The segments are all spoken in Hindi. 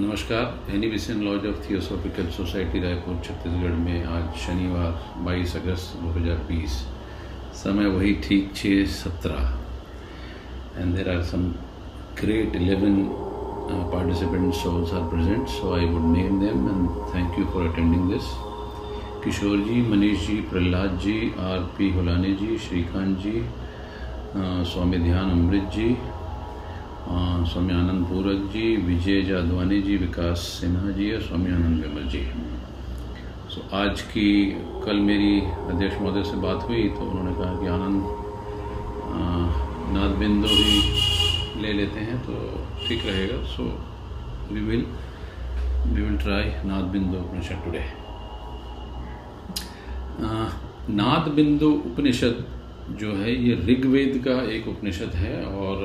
नमस्कार Annie Besant lodge of theosophical society, Raipur, Chhattisgarh में आज शनिवार 22 अगस्त 2020 समय वही ठीक छः सत्रह। And there are some great eleven participant souls are present so I would name them and thank you for attending this Kishore ji Manish ji Prahlad ji R P Hulani ji Shrikant ji Swami Dhyan Amrit ji स्वामी आनंद पूरक जी, विजय जादवानी जी, विकास सिन्हा जी और स्वामी आनंद विमल जी। सो आज की कल मेरी अध्यक्ष महोदय से बात हुई तो उन्होंने कहा कि आनंद नाद बिंदु भी ले लेते हैं तो ठीक रहेगा। So we will we will try Nad Bindu Upanishad today नाद बिंदु उपनिषद जो है, ये ऋग्वेद का एक उपनिषद है और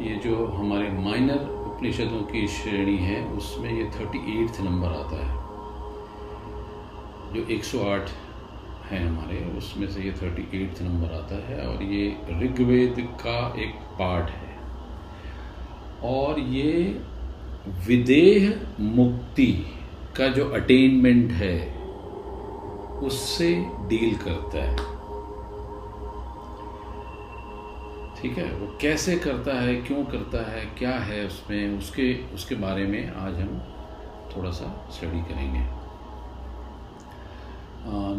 ये जो हमारे माइनर उपनिषदों की श्रेणी है, उसमें ये थर्टी एट्थ नंबर आता है। जो 108 है हमारे, उसमें से ये थर्टी एट्थ नंबर आता है और ये ऋग्वेद का एक पार्ट है। और ये विदेह मुक्ति का जो अटेनमेंट है, उससे डील करता है। ठीक है? वो कैसे करता है, क्यों करता है, क्या है उसमें? उसके उसके बारे में आज हम थोड़ा सा स्टडी करेंगे।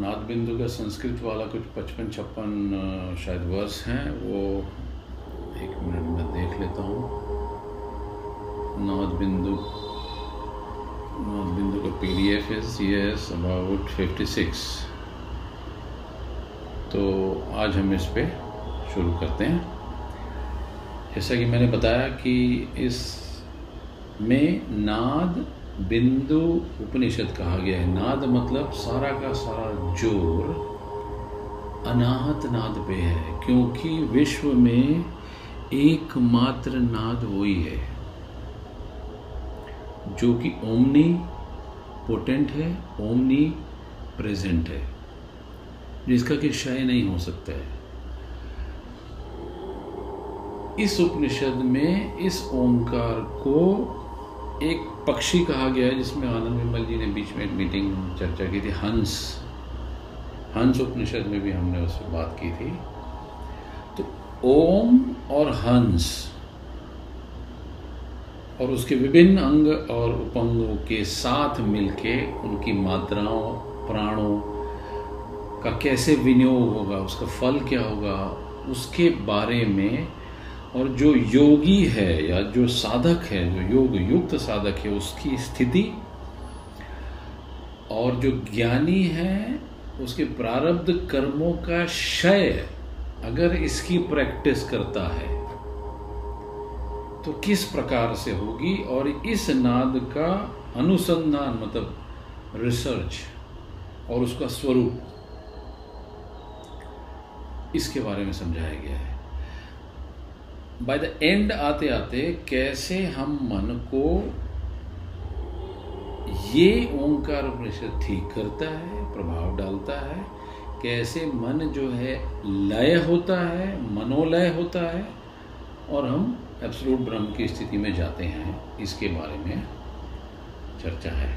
नाथ बिंदु का संस्कृत वाला कुछ पचपन छप्पन शायद वर्ष हैं। वो एक मिनट में देख लेता हूँ। नाद बिंदु नाद बिंदु का P D F is yes about fifty six तो आज हम इस पर शुरू करते हैं। जैसा कि मैंने बताया कि इस में नाद बिंदु उपनिषद कहा गया है। नाद मतलब सारा का सारा ज़ोर अनाहत नाद पे है, क्योंकि विश्व में एकमात्र नाद वही है, जो कि ओमनी पोटेंट है ओमनी प्रेजेंट है, जिसका कि क्षय नहीं हो सकता है। इस उपनिषद में इस ओंकार को एक पक्षी कहा गया है, जिसमें आनंद विमल जी ने बीच में एक मीटिंग चर्चा की थी, हंस। हंस उपनिषद में भी हमने उससे बात की थी। तो ओम और हंस और उसके विभिन्न अंग और उपंगों के साथ मिलके उनकी मात्राओं, प्राणों का कैसे विनियोग होगा, उसका फल क्या होगा, उसके बारे में और जो योगी है या जो साधक है, जो योग युक्त साधक है, उसकी स्थिति और जो ज्ञानी है, उसके प्रारब्ध कर्मों का क्षय अगर इसकी प्रैक्टिस करता है तो किस प्रकार से होगी? और इस नाद का अनुसंधान मतलब रिसर्च और उसका स्वरूप, इसके बारे में समझाया गया है। बाय द एंड आते आते कैसे हम मन को ये ओंकार उपनिषद ठीक करता है, प्रभाव डालता है, कैसे मन जो है लय होता है, मनोलय होता है, और हम एब्सोल्यूट ब्रह्म की स्थिति में जाते हैं, इसके बारे में चर्चा है।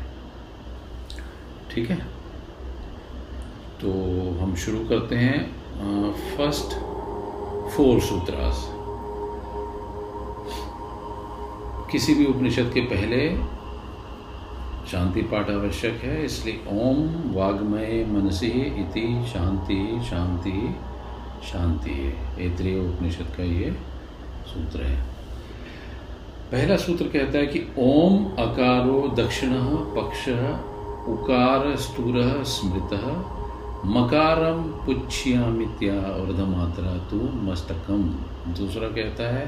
ठीक है? तो हम शुरू करते हैं फ़र्स्ट फोर सूत्रास किसी भी उपनिषद के पहले शांति पाठ आवश्यक है, इसलिए ओम वाग्मय मनसी इति शांति शांति शांति। ऐत्रेय उपनिषद का ये सूत्र है। पहला सूत्र कहता है कि ओम अकारो दक्षिण पक्ष उकार स्तूर स्मृत मकारम पुच्छ्यामित्या अर्धमात्रा तु मस्तकम। दूसरा कहता है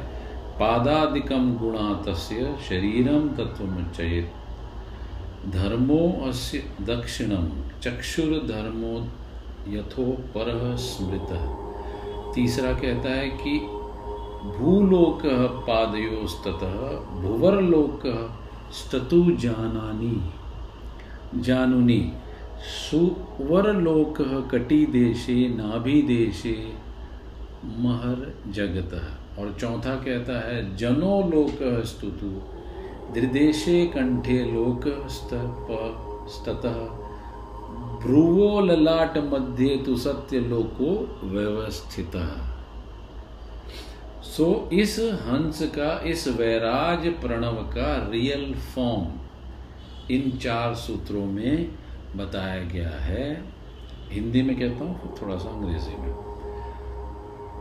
पादादिकम गुणा तस्य शरीरम तत्वमुच्चयेत धर्मो अस्य दक्षिणम चक्षुर्धर्मो यथो पर स्मृत। तीसरा कहता है कि भूलोक पादयोस्त भुवरलोक स्तु जानानी। जानुनी, सुवरलोक कटी देशे नाभि देशे महर जगत और चौथा कहता है जनो लोक स्तुतु दृदेशे कंठे लोक स्ततः भ्रुवो ललाट मध्य तु सत्य लोको व्यवस्थित। सो so, इस हंस का इस वैराज प्रणव का रियल फॉर्म इन चार सूत्रों में बताया गया है। हिंदी में कहता हूँ थोड़ा सा अंग्रेज़ी में।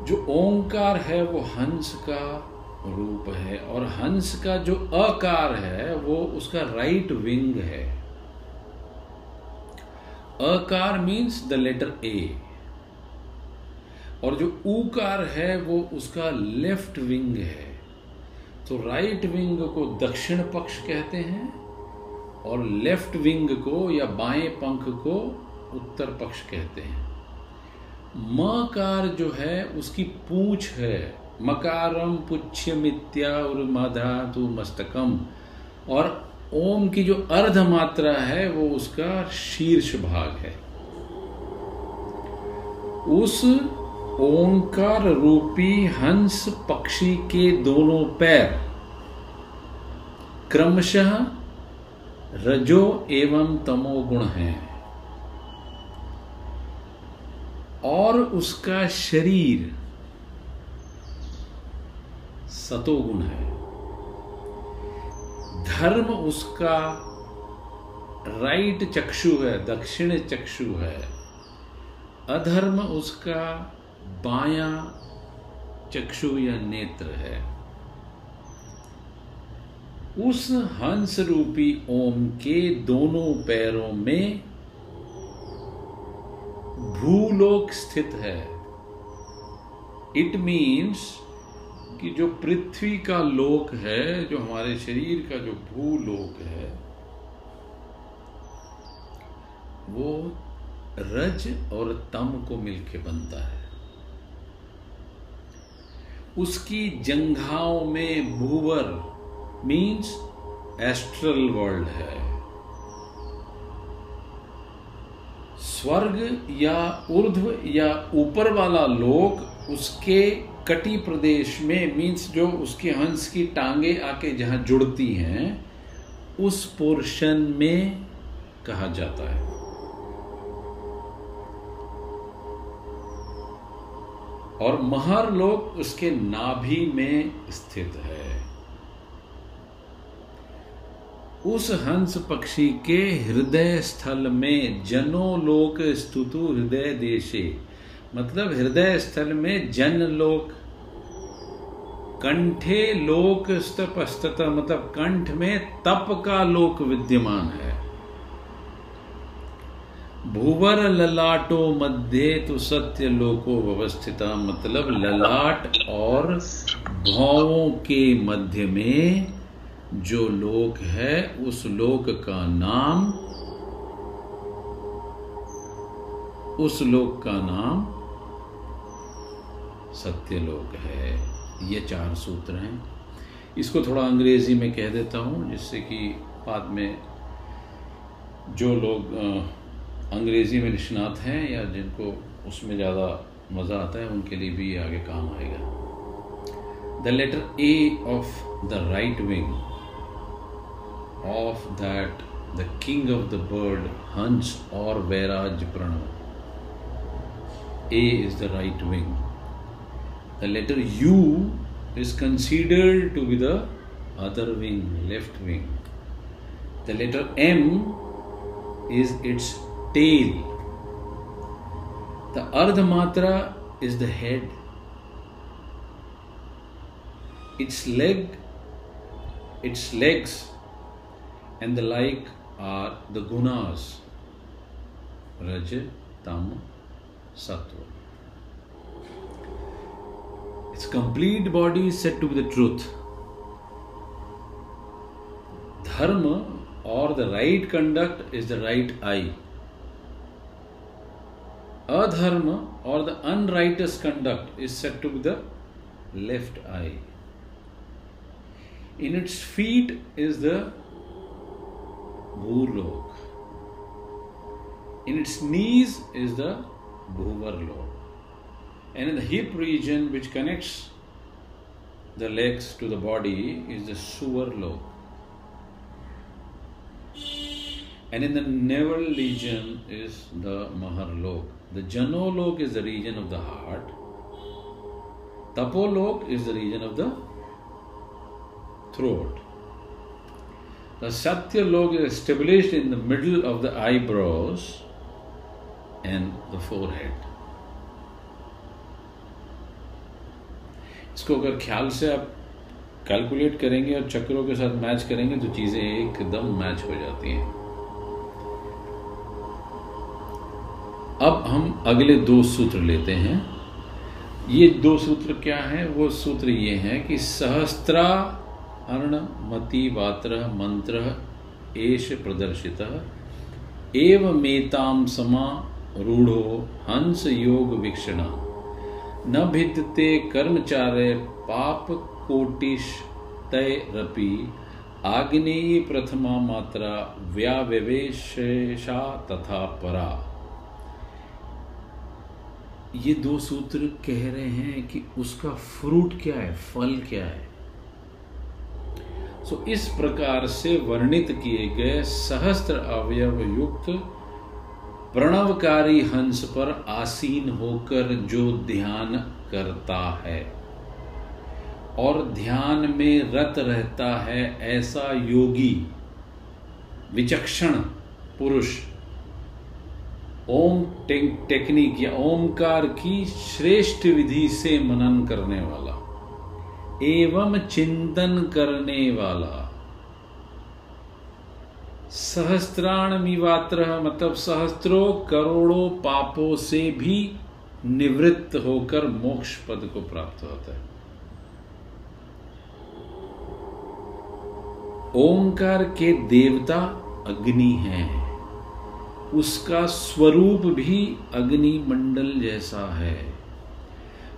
जो ओंकार है वो हंस का रूप है और हंस का जो अकार है वो उसका राइट विंग है। अकार मीन्स द लेटर ए और जो ऊकार है वो उसका लेफ़्ट विंग है। तो राइट विंग को दक्षिण पक्ष कहते हैं और लेफ़्ट विंग को या बाएँ पंख को उत्तर पक्ष कहते हैं। मकार जो है, उसकी पूछ है। मकारम पुच्छ मित्या और मधातु मस्तकम। और ओम की जो अर्ध मात्रा है, वो उसका शीर्ष भाग है। उस ओंकार रूपी हंस पक्षी के दोनों पैर क्रमशः रजो एवं तमो गुण है। और उसका शरीर सतोगुण है। धर्म उसका राइट चक्षु है, दक्षिण चक्षु है। अधर्म उसका बाया चक्षु या नेत्र है। उस हंस रूपी ओम के दोनों पैरों में भूलोक स्थित है। इट मीन्स कि जो पृथ्वी का लोक है, जो हमारे शरीर का जो भूलोक है, वो रज और तम को मिलके बनता है। उसकी जंघाओं में भूवर मीन्स एस्ट्रल वर्ल्ड है। स्वर्ग या ऊर्ध्व या ऊपर वाला लोक उसके कटी प्रदेश में मीन्स जो उसके हंस की टांगे आके जहाँ जुड़ती हैं, उस पोर्शन में कहा जाता है। और महर लोक उसके नाभि में स्थित है। उस हंस पक्षी के हृदय स्थल में जनो लोक स्तुतु हृदय देशे। मतलब हृदय स्थल में जन लोक, कंठे लोक स्तपस्तत मतलब कंठ में तप का लोक विद्यमान है। भूवर ललाटो मध्य तो सत्य लोको व्यवस्थिता मतलब ललाट और भावों के मध्य में जो लोक है, उस लोक का नाम, उस लोक का नाम सत्यलोक है। ये चार सूत्र हैं। इसको थोड़ा अंग्रेज़ी में कह देता हूँ, जिससे कि बाद में जो लोग अंग्रेज़ी में निष्णात हैं या जिनको उसमें ज़्यादा मज़ा आता है, उनके लिए भी आगे काम आएगा। The letter A of the right wing of that the king of the bird hunts or Vairaj Pranav. A is the right wing. The letter U is considered to be the other wing, left wing. The letter M is its tail. The Ardhamatra is the head. Its leg, its legs and the like are the gunas. Raj, Tam, Sattva. Its complete body is said to be the truth. Dharma or the right conduct is the right eye. Adharma or the unrighteous conduct is said to be the left eye. In its feet is the Bhurlok. In its knees is the Bhuvarlok and in the hip region which connects the legs to the body is the suvar lok And in the navel region is the Maharlok. The Janolok is the region of the heart. Tapolok is the region of the throat. The Satya Lok is established in the middle of the eyebrows and the forehead. इसको अगर ख्याल से आप कैलकुलेट करेंगे और चक्रों के साथ मैच करेंगे तो चीज़ें एकदम मैच हो जाती हैं। अब हम अगले दो सूत्र लेते हैं। ये दो सूत्र क्या हैं? वो सूत्र ये हैं कि सहस्त्रा मति वात्र मंत्र एष प्रदर्शित। एवमेताम समा रूढ़ो हंस योग वीक्षण। न भिद्यते कर्मचार्य पाप कोटिश तय रपि। आग्नेयी प्रथमा मात्रा व्यावेशा तथा परा। ये दो सूत्र कह रहे हैं कि उसका फ्रूट क्या है, फल क्या है? सो इस प्रकार से वर्णित किए गए सहस्त्र अवयव युक्त प्रणवकारी हंस पर आसीन होकर जो ध्यान करता है और ध्यान में रत रहता है ऐसा योगी, विचक्षण पुरुष, ओम टेक्निक या ओमकार की श्रेष्ठ विधि से मनन करने वाला। एवं चिंतन करने वाला। सहस्त्राण मिवात्र मतलब सहस्त्रों करोड़ों पापों से भी निवृत्त होकर मोक्ष पद को प्राप्त होता है। ओंकार के देवता अग्नि हैं। उसका स्वरूप भी अग्नि मंडल जैसा है।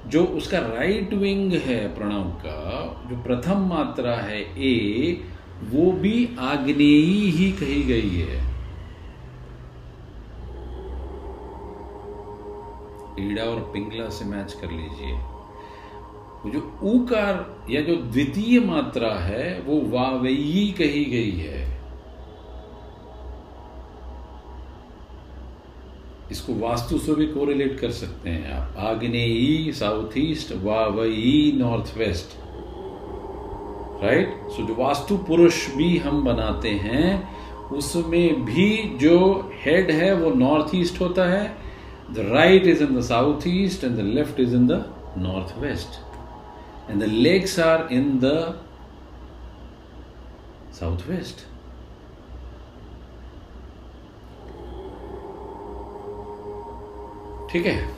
जो उसका राइट विंग है प्रणव का, जो प्रथम मात्रा है ए वो भी आग्नेयी ही कही गई है। ईड़ा और पिंगला से मैच कर लीजिए। जो ऊकार या जो द्वितीय मात्रा है, वो वावई कही गई है। इसको वास्तु से भी कोरिलेट कर सकते हैं आप। आग्नेयी साउथ ईस्ट वावई नॉर्थ वेस्ट राइट सो जो वास्तु पुरुष भी हम बनाते हैं, उसमें भी जो हेड है, वो नॉर्थ ईस्ट होता है। The right is in the south east and the left is in the north west and the legs are in the south west ठीक है?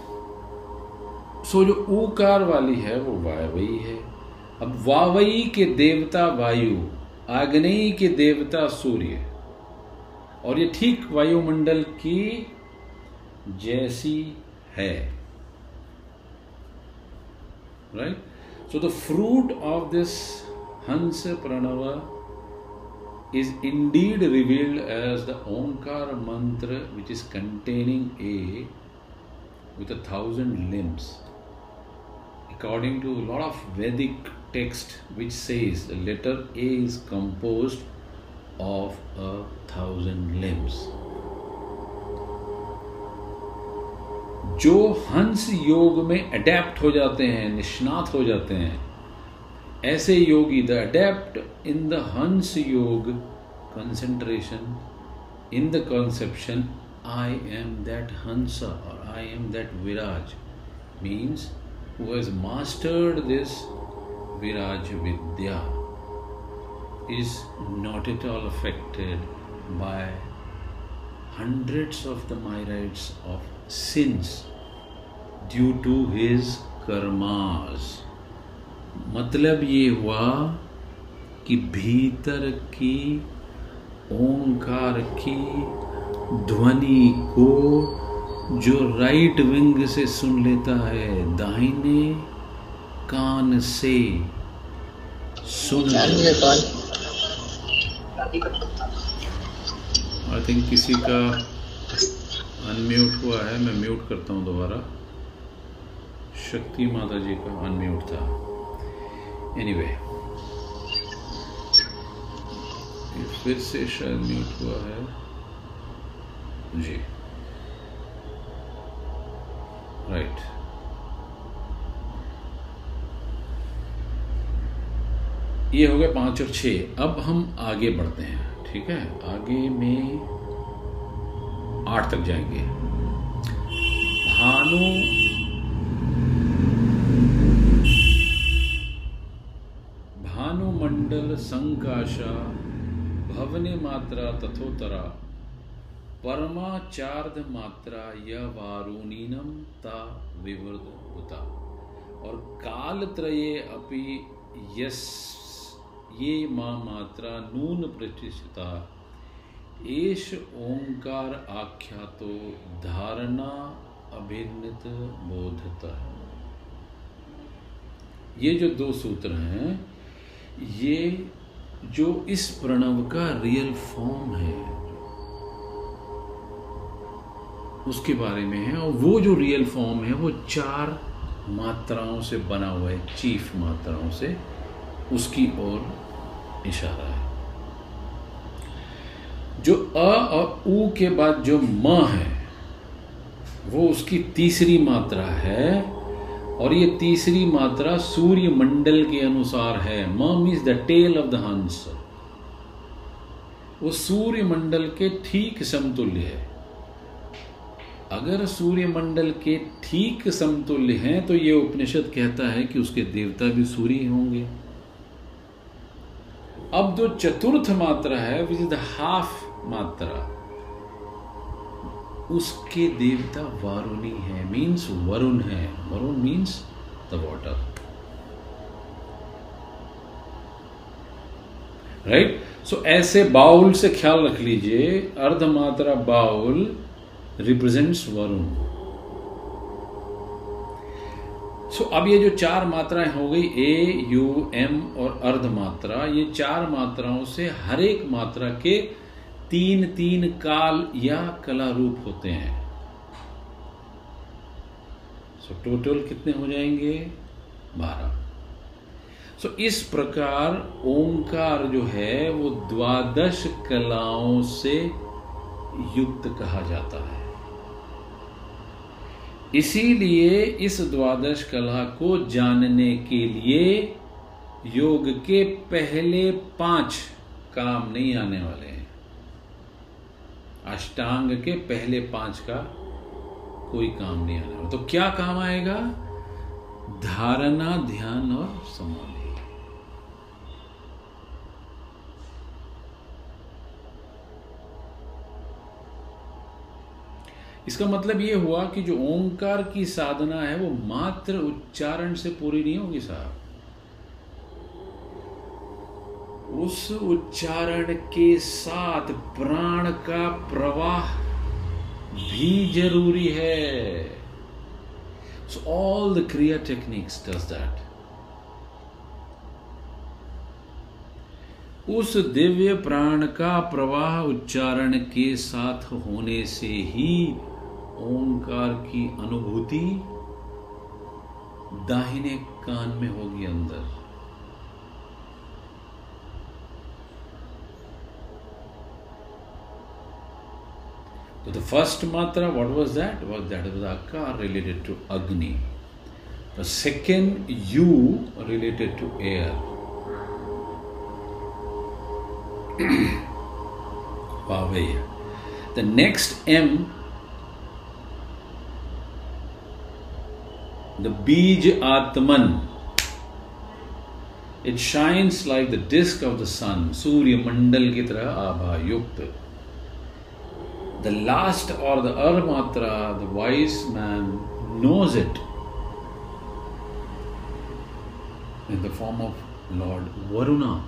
सो जो ऊकार वाली है, वो वायवई है। अब वावई के देवता वायु, आग्नेयी के देवता सूर्य। और ये ठीक वायुमंडल की जैसी है। Right so the fruit of this hans pranav is indeed revealed as the Omkar mantra, which is containing a with a thousand limbs. According to a lot of Vedic text, which says the letter A is composed of a thousand limbs. जो हंस योग में अडेप्ट हो जाते हैं निष्णात हो जाते हैं ऐसे योगी the adept in the hans yoga concentration in the conception I am that Hansa or I am that Viraj means who has mastered this Viraj Vidya is not at all affected by hundreds of the myriads of sins due to his karmas. मतलब ये हुआ कि भीतर की ओंकार की ध्वनि को जो राइट विंग से सुन लेता है दाहिने कान से सुन आई थिंक किसी का अनम्यूट हुआ है मैं म्यूट करता हूँ दोबारा। शक्ति माता जी का अनम्यूट था। एनीवे anyway, फिर से शायद म्यूट हुआ है। जी। राइट ये हो गए पाँच और छ। अब हम आगे बढ़ते हैं, ठीक है? आगे में आठ तक जाएँगे। भानु भानुमंडल संकाशा, भवने मात्रा तथोतरा। परमाचार्ध मात्रा यह वारुणीनम ता विवृद होता और काल त्रये अपि यस, ये माँ मात्रा नून प्रतिष्ठिता। एश ओंकार आख्यातो धारणा अभिन्नत बोधता। ये जो दो सूत्र हैं, ये जो इस प्रणव का रियल फॉर्म है उसके बारे में है और वो जो रियल फॉर्म है, वो चार मात्राओं से बना हुआ है चीफ मात्राओं से। उसकी ओर इशारा है। जो अ और उ के बाद जो म है, वो उसकी तीसरी मात्रा है और ये तीसरी मात्रा सूर्य मंडल के अनुसार है। म means the tail of the hans वो सूर्य मंडल के ठीक समतुल्य है। अगर सूर्य मंडल के ठीक समतुल्य हैं तो ये उपनिषद कहता है कि उसके देवता भी सूर्य होंगे। अब जो चतुर्थ मात्रा है विच इज़ द हाफ़ मात्रा, उसके देवता वारुणी है मीन्स वरुण है। Varun means the water right so ऐसे बाउल से ख्याल रख लीजिए अर्धमात्रा बाउल रिप्रेजेंट्स वरुण सो अब ये जो चार मात्राएँ हो गई ए यू एम और अर्ध मात्रा ये चार मात्राओं से हर एक मात्रा के तीन तीन काल या कला रूप होते हैं। सो so, टोटल कितने हो जाएँगे? बारह। सो so, इस प्रकार ओंकार जो है वो द्वादश कलाओं से युक्त कहा जाता है। इसीलिए इस द्वादश कला को जानने के लिए योग के पहले पाँच काम नहीं आने वाले हैं। अष्टांग के पहले पाँच का कोई काम नहीं आने वाला। तो क्या काम आएगा? धारणा, ध्यान और समाधि इसका मतलब ये हुआ कि जो ओंकार की साधना है, वो मात्र उच्चारण से पूरी नहीं होगी साहब। उस उच्चारण के साथ प्राण का प्रवाह भी ज़रूरी है। So all the kriya techniques does that उस दिव्य प्राण का प्रवाह उच्चारण के साथ होने से ही ओंकार की अनुभूति दाहिने कान में होगी अंदर। तो the first matra what was that was that was akar related to Agni the second U related to air Pavaya. The next M the Bij Atman. It shines like the disk of the sun, Surya Mandal ki tarah abha yukt. The last or the Armatra, the wise man knows it in the form of Lord Varuna.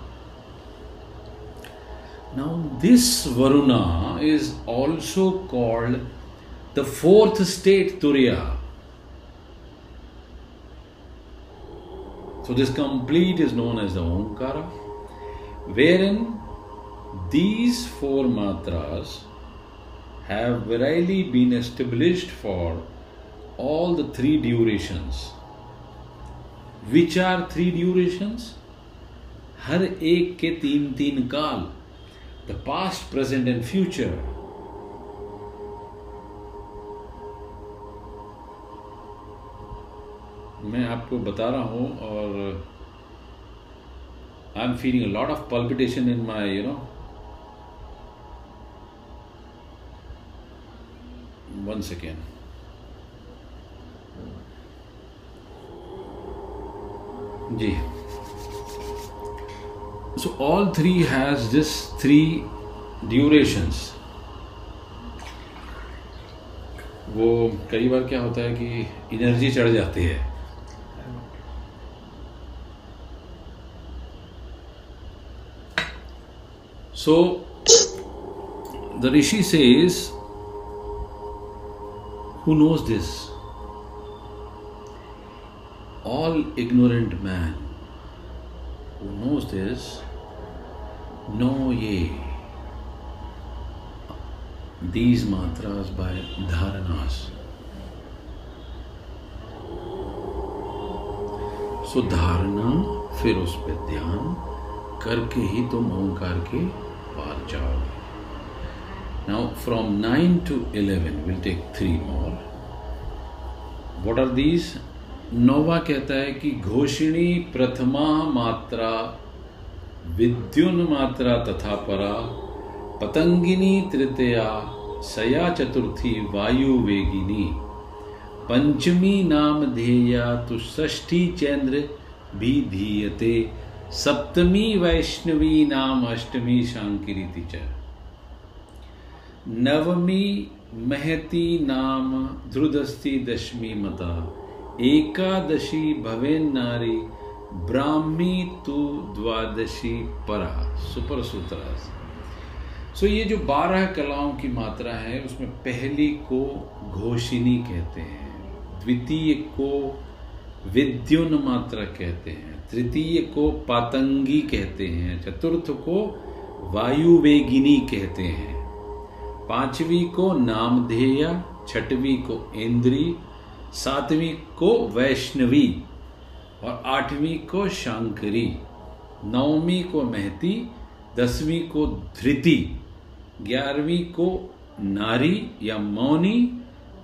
Now, this Varuna is also called the fourth state Turiya. So, this complete is known as the Omkara, wherein these four matras have verily been established for all the three durations. Which are three durations? हर एक के तीन तीन काल the past present and future मैं आपको बता रहा हूँ और I am feeling lot of palpitation in my you know one second ji. So all three has this three durations वो कई बार क्या होता है कि एनर्जी चढ़ जाती है। So the rishi sage who knows this all ignorant man who knows this know ye these mantras by dharanas. So धारणा फिर उस पर ध्यान करके ही तुम ओंकार के पार जाओगे now from nine to eleven will take three more what are these नोवा कहता है कि घोषणी प्रथमा मात्रा, विद्युन मात्रा तथा परा, पतंगिनी तृतीया, सया चतुर्थी वायु वेगिनी। पंचमी नाम ध्येया तो षष्ठी चंद्र भी धीयते। सप्तमी वैष्णवी नाम अष्टमी शांकिरीति च। नवमी महती नाम ध्रुदस्ती दशमी मता। एकादशी भवेन नारी, ब्राह्मी तु द्वादशी परा। सुपर सूत्र सो ये जो बारह कलाओं की मात्रा है, उसमें पहली को घोषिनी कहते हैं, द्वितीय को विद्युन मात्रा कहते हैं। तृतीय को पातंगी कहते हैं, चतुर्थ को वायुवेगिनी कहते हैं। पांचवी को नामधेय, छठवीं को इंद्री, सातवीं को वैष्णवी और आठवीं को शांकरी, नौवीं को महती, दसवीं को धृति, ग्यारहवीं को नारी या मौनी,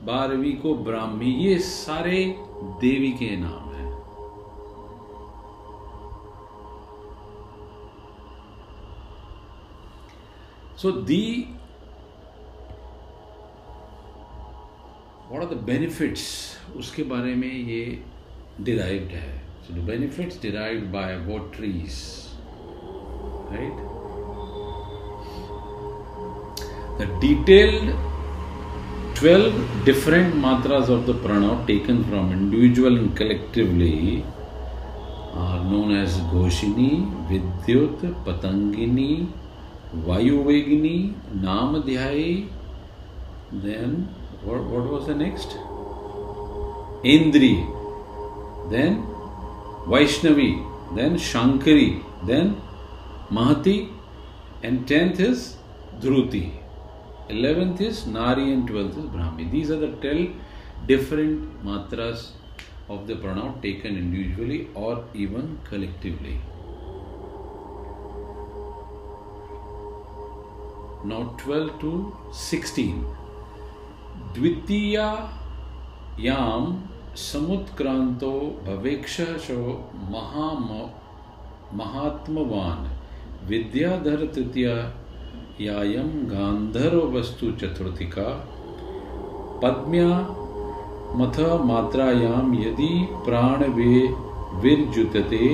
बारहवीं को ब्राह्मी, ये सारे देवी के नाम। हैं so the what are the benefits उसके बारे में ये डिराइव्ड है So the benefits derived by votaries, right? The detailed 12 different matras of the pranav taken from individual and collectively are known as Ghoshini, Vidyut, Patangini, वायु वेगिनी नाम ध्याई then what was the next Indri then Vaishnavi then Shankari then Mahati and tenth is Dhruti eleventh is Nari and twelfth is Brahmi. These are the tell different matras of the pronoun taken individually और even collectively Now 12 to 16. Dvitiya Yam समुत्क्रांतो भवेक्ष महा महात्मवान विद्याधर तृतीय यायम गांधर्व वस्तु चतुर्थिका पद्म्या मथ मात्रायाम यदि प्राण वे विर्जुतते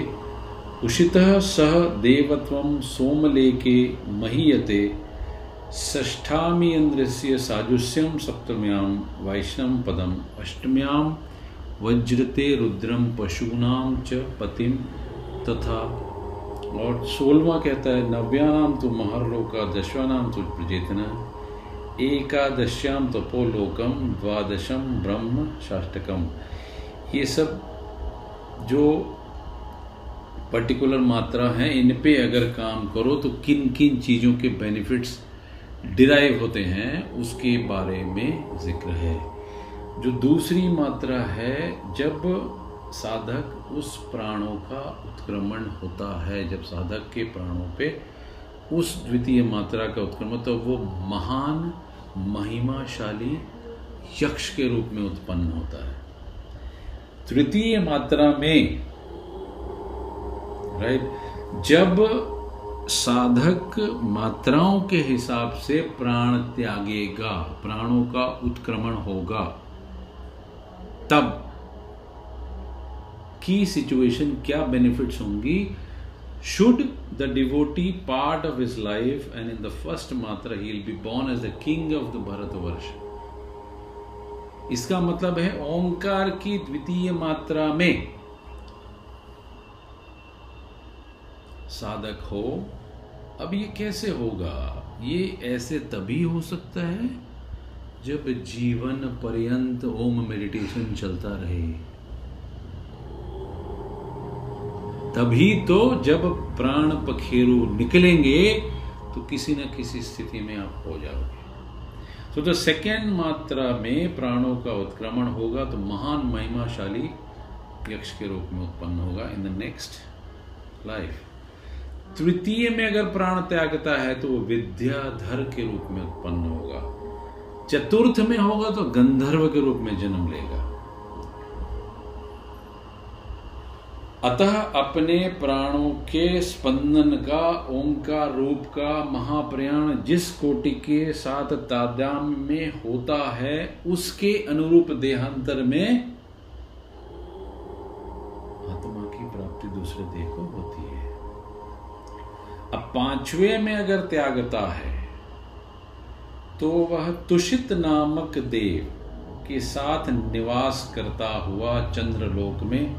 उषितः सह देवत्वं सोमलेके महीयते षष्ठामी इंद्रस्य साजुष्यम सप्तम्याम वैष्णव पदम अष्टम्याम वज्रते रुद्रम पशूनाम च पतिम तथा और सोलवा कहता है नव्यानाम तो महरलोका दशवानाम तो प्रजेतना एकादश्याम तपोलोकम द्वादशम ब्रह्म शाष्टकम ये सब जो पर्टिकुलर मात्रा है इन पे अगर काम करो तो किन किन चीज़ों के बेनिफिट्स डिराइव होते हैं, उसके बारे में ज़िक्र है। जो दूसरी मात्रा है, जब साधक उस प्राणों का उत्क्रमण होता है, जब साधक के प्राणों पे उस द्वितीय मात्रा का उत्क्रमण तो वो महान, महिमाशाली यक्ष के रूप में उत्पन्न होता है। तृतीय मात्रा में राइट जब साधक मात्राओं के हिसाब से प्राण त्यागेगा, प्राणों का उत्क्रमण होगा। तब की सिचुएशन क्या बेनिफिट्स होंगी? Should the devotee part of his life and in the first matra he will be born as the king of the Bharatvarsh इसका मतलब है ओंकार की द्वितीय मात्रा में साधक हो अब ये कैसे होगा? ये ऐसे तभी हो सकता है जब जीवन पर्यंत ओम मेडिटेशन चलता रहे। तभी तो जब प्राण पखेरु निकलेंगे तो किसी न किसी स्थिति में आप हो जाओगे। तो द सेकेंड मात्रा में प्राणों का उत्क्रमण होगा तो महान महिमाशाली यक्ष के रूप में उत्पन्न होगा इन द नेक्स्ट लाइफ तृतीय में अगर प्राण त्यागता है तो वो विद्याधर के रूप में उत्पन्न होगा। चतुर्थ में होगा तो गंधर्व के रूप में जन्म लेगा। अतः अपने प्राणों के स्पंदन का, ओंकार रूप का, महाप्रयाण जिस कोटि के साथ तादाम में होता है, उसके अनुरूप देहांतर में आत्मा की प्राप्ति दूसरे देह को अब पांचवे में अगर त्यागता है तो वह तुषित नामक देव के साथ निवास करता हुआ चंद्रलोक में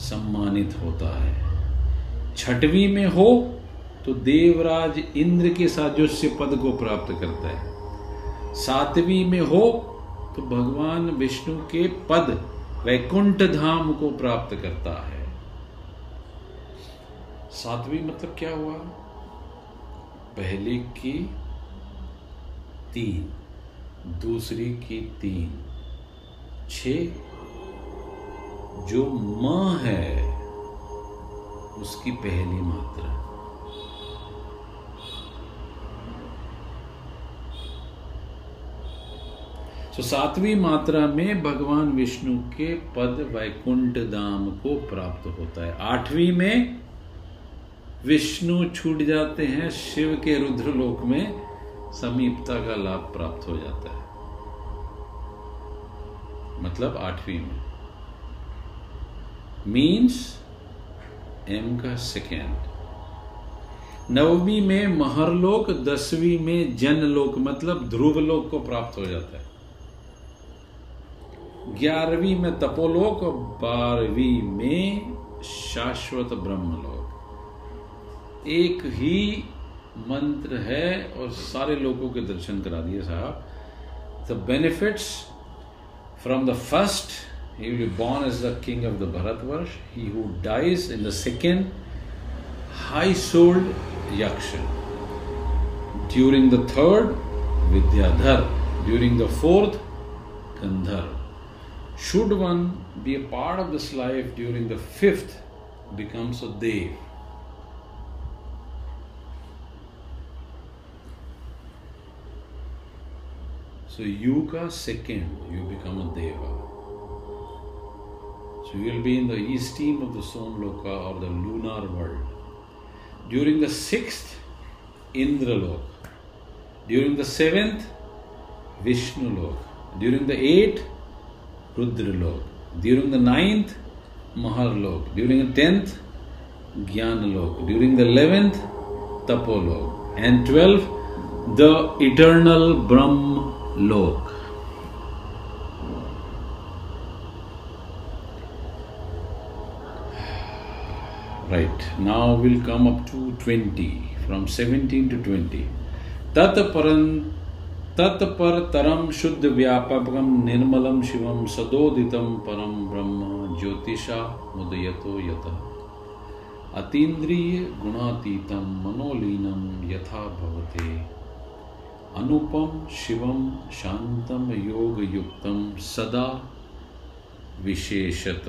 सम्मानित होता है। छठवीं में हो तो देवराज इंद्र के साजुष्य पद को प्राप्त करता है। सातवीं में हो तो भगवान विष्णु के पद वैकुंठ धाम को प्राप्त करता है। सातवीं मतलब क्या हुआ? पहले की तीन, दूसरी की तीन। छ, जो माँ है, उसकी पहली मात्रा। तो सातवीं मात्रा में भगवान विष्णु के पद वैकुंठ धाम को प्राप्त होता है। आठवीं में विष्णु छूट जाते हैं, शिव के रुद्र लोक में समीपता का लाभ प्राप्त हो जाता है। मतलब आठवीं में। मीन्स एम का सेकेंड नववीं में महरलोक, दसवीं में जनलोक मतलब ध्रुवलोक को प्राप्त हो जाता है। ग्यारहवीं में तपोलोक और बारहवीं में शाश्वत ब्रह्मलोक। एक ही मंत्र है और सारे लोगों के दर्शन करा दिए साहब। The benefits from the first he will born as the king of the Bharatvarsh he who dies in the second high souled yaksha during the third Vidyadhar during the fourth Kandhar should one be a part of this life during the fifth becomes a deva So, Yuga second, you become a Deva. So you will be in the esteem of the Somloka or the lunar world. During the sixth, Indralok. During the seventh, Vishnu Lok. During the eighth, Rudralok. During the ninth, Maharlok. During the tenth, Jnanalok. During the eleventh, Tapolok. And twelfth, the eternal Brahm Lok. Right, now we'll come up to 20, from 17 to 20. tat पर तरम शुद्ध व्यापकम निर्मलम शिवम सदोदितम परम ब्रह्म ज्योतिषा मुदयतो यत अतीन्द्रिय गुणातीतम मनोलीनम यथा भवते अनुपम शिवम शांतम योग युक्तम सदा विशेषत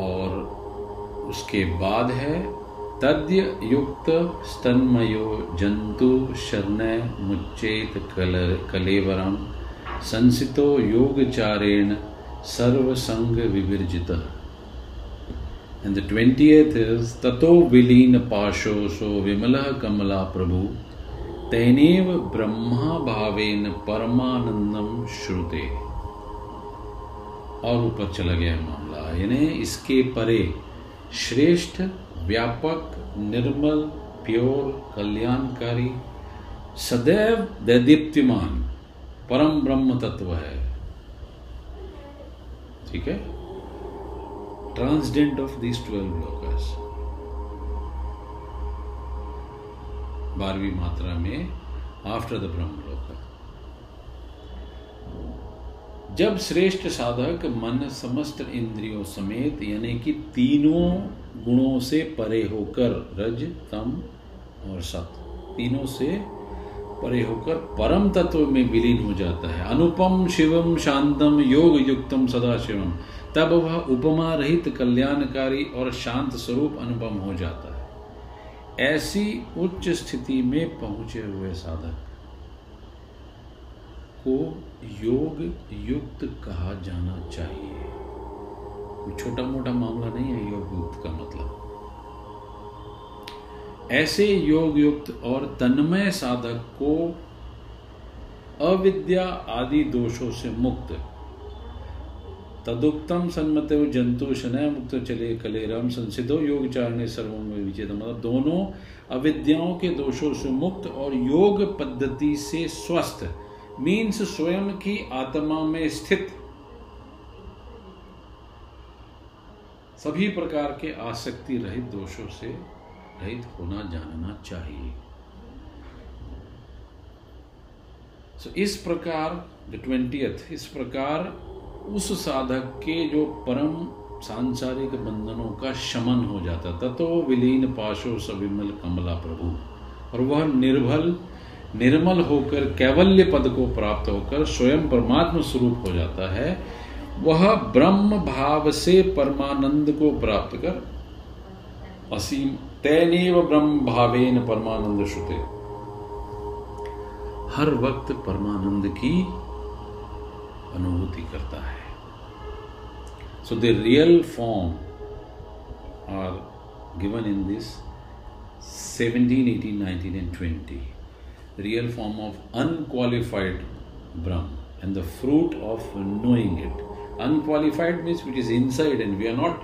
और उसके बाद है तद्य युक्त स्तन्मयो जंतु शरण मुच्चेत कलर कलेवरम संसितो योगचारेण सर्वसंग विवर्जित एंड द ट्वेंटी ततो विलीन पाशो सो विमल कमला प्रभु तेनेव ब्रह्मा भावेन परमानंदम श्रुते और ऊपर चला गया मामला। यानी इसके परे श्रेष्ठ, व्यापक, निर्मल, प्योर, कल्याणकारी, सदैव दैदीप्तिमान परम ब्रह्म तत्व है। ठीक है? Transcendent of this twelve lokas बारहवीं मात्रा में आफ्टर द ब्रह्म लोक जब श्रेष्ठ साधक मन समस्त इंद्रियों समेत, यानी कि तीनों गुणों से परे होकर, रज, तम और सत, तीनों से परे होकर परम तत्व में विलीन हो जाता है। अनुपम, शिवम, शांतम, योग युक्तम सदा शिवम तब वह उपमा रहित कल्याणकारी और शांत स्वरूप अनुपम हो जाता है। ऐसी उच्च स्थिति में पहुँचे हुए साधक को योग युक्त कहा जाना चाहिए। छोटा मोटा मामला नहीं है योग युक्त का मतलब। ऐसे योग युक्त और तन्मय साधक को अविद्या आदि दोषों से मुक्त तदुक्तम सन्मत जंतु शनय मुक्त चले कले राम योग चारणे सर्वों में विचेत मतलब दोनों अविद्याओं के दोषों से मुक्त और योग पद्धति से स्वस्थ मीन्स स्वयं की आत्मा में स्थित। सभी प्रकार के आसक्ति रहित दोषों से रहित होना जानना चाहिए। So, इस प्रकार द ट्वेंटियथ इस प्रकार उस साधक के जो परम सांसारिक बंधनों का शमन हो जाता था तो विलीन पाशो सविमल कमला प्रभु। और वह निर्भल, निर्मल होकर, कैवल्य पद को प्राप्त होकर स्वयं परमात्म स्वरूप हो जाता है, वह ब्रह्म भाव से परमानंद को प्राप्त कर, असीम तैनेव ब्रह्म भावेन परमानंद श्रुते। हर वक्त परमानंद की अनुभूति करता है। So the real form are given in this 17, 18, 19 and 20. The real form of unqualified Brahman and the fruit of knowing it. Unqualified means which is inside and we are not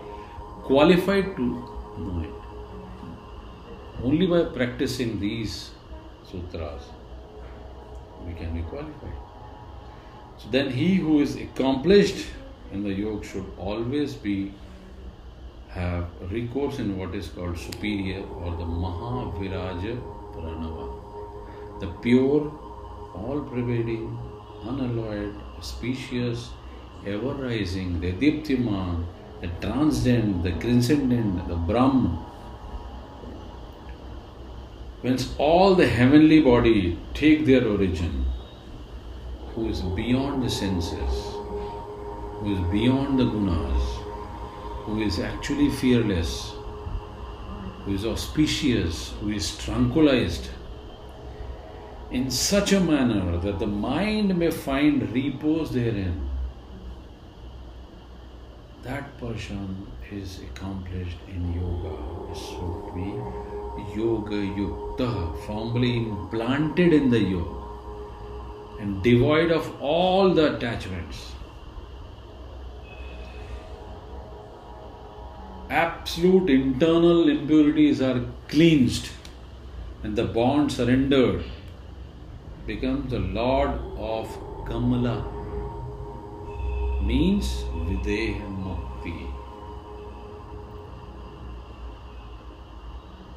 qualified to know it. Only by practicing these sutras we can be qualified. So then he who is accomplished in the yoga should always be have recourse in what is called superior or the Mahaviraja Pranava the pure, all pervading, unalloyed, auspicious, ever rising, the Diptiman, the transcendent, the transcendent, the Brahman. Whence all the heavenly body take their origin, who is beyond the senses, who is beyond the gunas, who is actually fearless, who is auspicious, who is tranquilized, in such a manner that the mind may find repose therein, that person is accomplished in yoga. Is to be yoga yukta, firmly implanted in the yoga and devoid of all the attachments. Absolute internal impurities are cleansed and the bond surrendered becomes the Lord of Kamala, means Videha Mukti.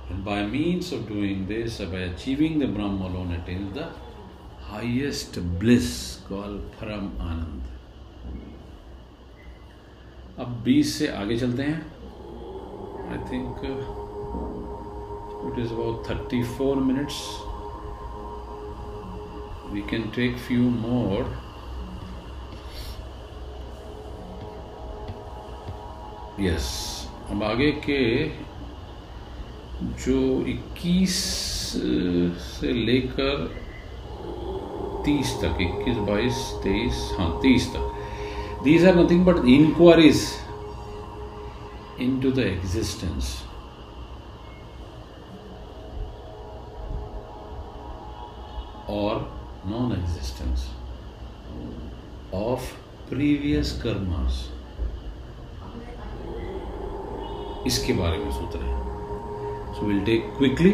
And by means of doing this, by achieving the Brahma alone, attains the highest bliss called Param Anand. अब 20 से आगे चलते हैं I think it is about 34 minutes we can take few more. Yes अब आगे के जो 21 से लेकर तीस तक, इक्कीस, बाईस, तेईस हाँ तीस तक। These are nothing but inquiries the existence और non existence of previous karmas इसके बारे में सूत्र है। सो विल टेक क्विकली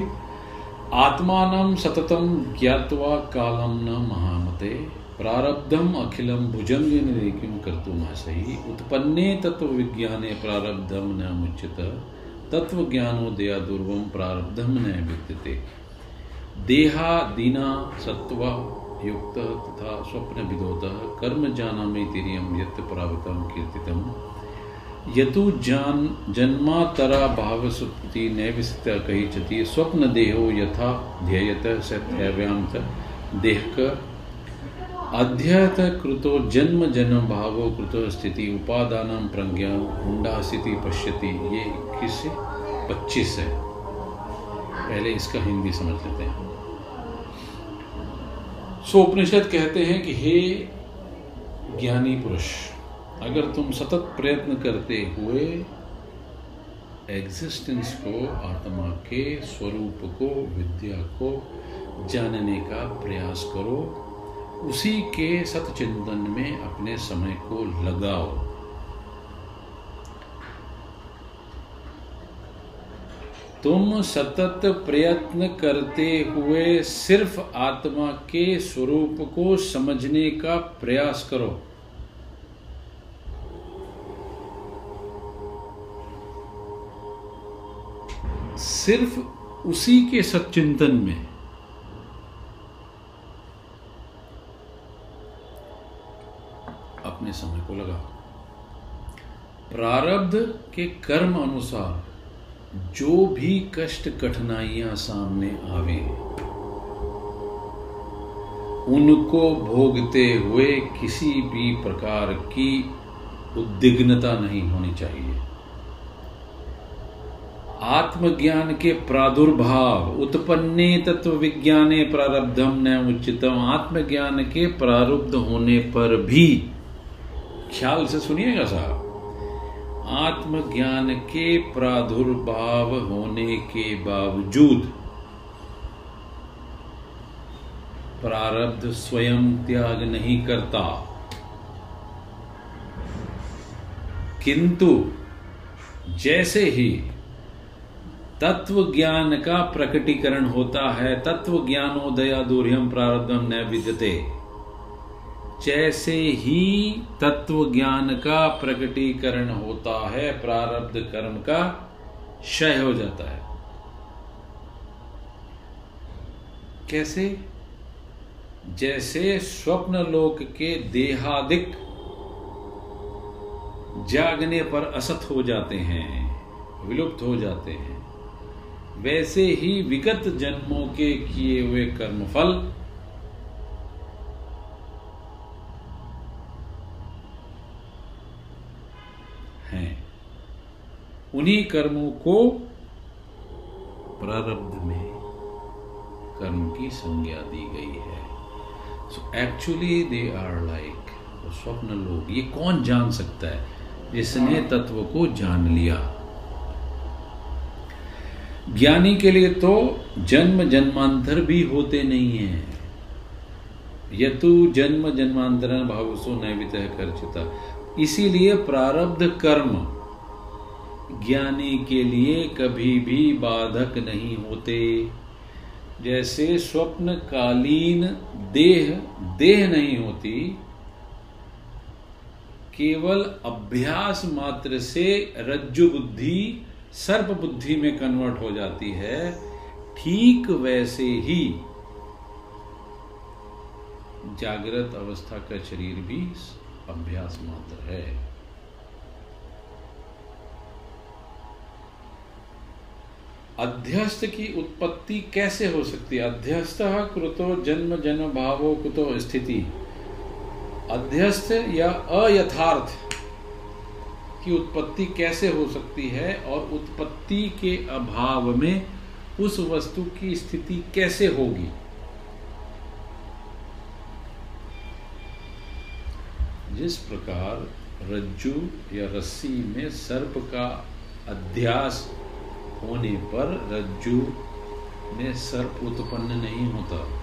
आत्मान सततम ज्ञावा कालम न महामते। प्रारब्धम अखिलम भुजंग निरेकिम कर्तुम सही उत्पन्ने तत्व विज्ञाने प्रारब्धम न मुच्यत। तत्व ज्ञानोदया दुर्वम प्रारब्धम न विद्यते। देहा, दीना सत्व युक्त तथा स्वप्न विदोत कर्म जाना में तिरियम यत प्रावतम कीर्तितम यतु जान, जन्मातरा भाव सुप्ति नैविस्त कही चति स्वप्न देहो यथा ध्येयत सत्यव्यांत देह का अध्ययत कृतो जन्म जन्म भावो कृतो स्थिति उपादान प्रज्ञा हुंडा स्थिति पश्यति, ये इक्कीस से पच्चीस है। पहले इसका हिंदी समझ लेते हैं। सो उपनिषद कहते हैं कि हे ज्ञानी पुरुष, अगर तुम सतत प्रयत्न करते हुए एग्जिस्टेंस को, आत्मा के स्वरूप को, विद्या को जानने का प्रयास करो उसी के सतचिंतन में अपने समय को लगाओ। तुम सतत प्रयत्न करते हुए सिर्फ़ आत्मा के स्वरूप को समझने का प्रयास करो। सिर्फ़ उसी के सच्चिंतन में अपने समय को लगाओ प्रारब्ध के कर्म अनुसार जो भी कष्ट कठिनाइयाँ सामने आवे, उनको भोगते हुए किसी भी प्रकार की उद्विग्नता नहीं होनी चाहिए। आत्मज्ञान के प्रादुर्भाव उत्पन्ने तत्व विज्ञाने प्रारब्धम न उचितम आत्मज्ञान के प्रारुब्ध होने पर भी ख्याल से सुनिएगा साहब। आत्मज्ञान के प्रादुर्भाव होने के बावजूद प्रारब्ध स्वयं त्याग नहीं करता। किंतु जैसे ही तत्व ज्ञान का प्रकटीकरण होता है, तत्व ज्ञानोदया दूरियम प्रारब्धम न विद्यते। जैसे ही तत्व ज्ञान का प्रकटीकरण होता है, प्रारब्ध कर्म का क्षय हो जाता है। कैसे? जैसे स्वप्न लोक के देहादिक जागने पर असत हो जाते हैं, विलुप्त हो जाते हैं, वैसे ही विगत जन्मों के किए हुए कर्मफल उन्हीं कर्मों को प्रारब्ध में कर्म की संज्ञा दी गई है। So actually they are like स्वप्न लोग। ये कौन जान सकता है? जिसने तत्व को जान लिया। ज्ञानी के लिए तो जन्म जन्मांतर भी होते नहीं है। यतु जन्म जन्मांतर भावसो नैवित कर चुता इसीलिए प्रारब्ध कर्म ज्ञानी के लिए कभी भी बाधक नहीं होते। जैसे स्वप्नकालीन देह देह नहीं होती, केवल अभ्यास मात्र से रज्जु बुद्धि, सर्प बुद्धि में कन्वर्ट हो जाती है। ठीक वैसे ही जागृत अवस्था का शरीर भी अभ्यास मात्र है। अध्यस्त की उत्पत्ति कैसे हो सकती है? अध्यस्त कृतो जन्म जन्म भावो कुतो स्थिति। अध्यस्त या अयथार्थ की उत्पत्ति कैसे हो सकती है और उत्पत्ति के अभाव में उस वस्तु की स्थिति कैसे होगी? जिस प्रकार रज्जु या रस्सी में सर्प का अध्यास होने पर रज्जु में सर्प उत्पन्न नहीं होता।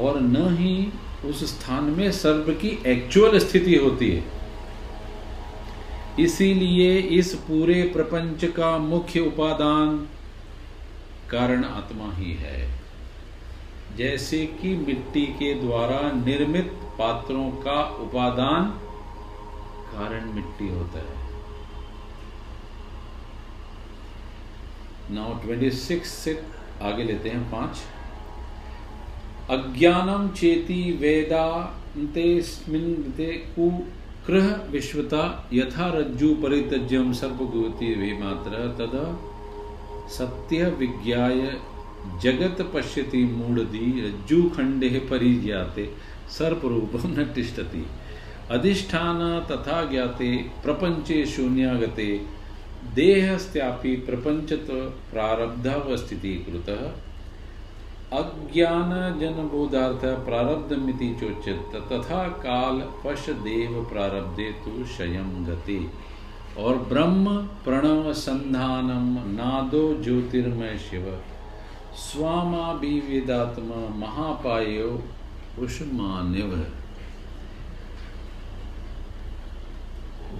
और न ही उस स्थान में सर्प की एक्चुअल स्थिति होती है। इसीलिए इस पूरे प्रपंच का मुख्य उपादान कारण आत्मा ही है। जैसे कि मिट्टी के द्वारा निर्मित पात्रों का उपादान कारण मिट्टी होता है। नाउ ट्वेंटी सिक्स से आगे लेते हैं, पाँच। अज्ञानम चेती वेदांते कुकृह विश्वता यथा रज्जु परित्यज्यम सर्पगुति मात्र तद सत्य विज्ञाय जगत पश्यति मूढ़ी रज्जु खंडे परिज्ञाते सर्प रूप न तिष्ठति। अधिष्ठान तथा ज्ञाते, प्रपंचे शून्यागते देहस्त्यापि प्रपंचत प्रारब्धावस्थिति कृतः अज्ञान जन बोधार्थ प्रारब्ध मिति चोचित तथा काल पश देव प्रारब्धे तो शयम गति। और ब्रह्म प्रणव संधानम नादो ज्योतिर्मय शिव। स्वामा विवेदात्मा महापायो उष्मान्यव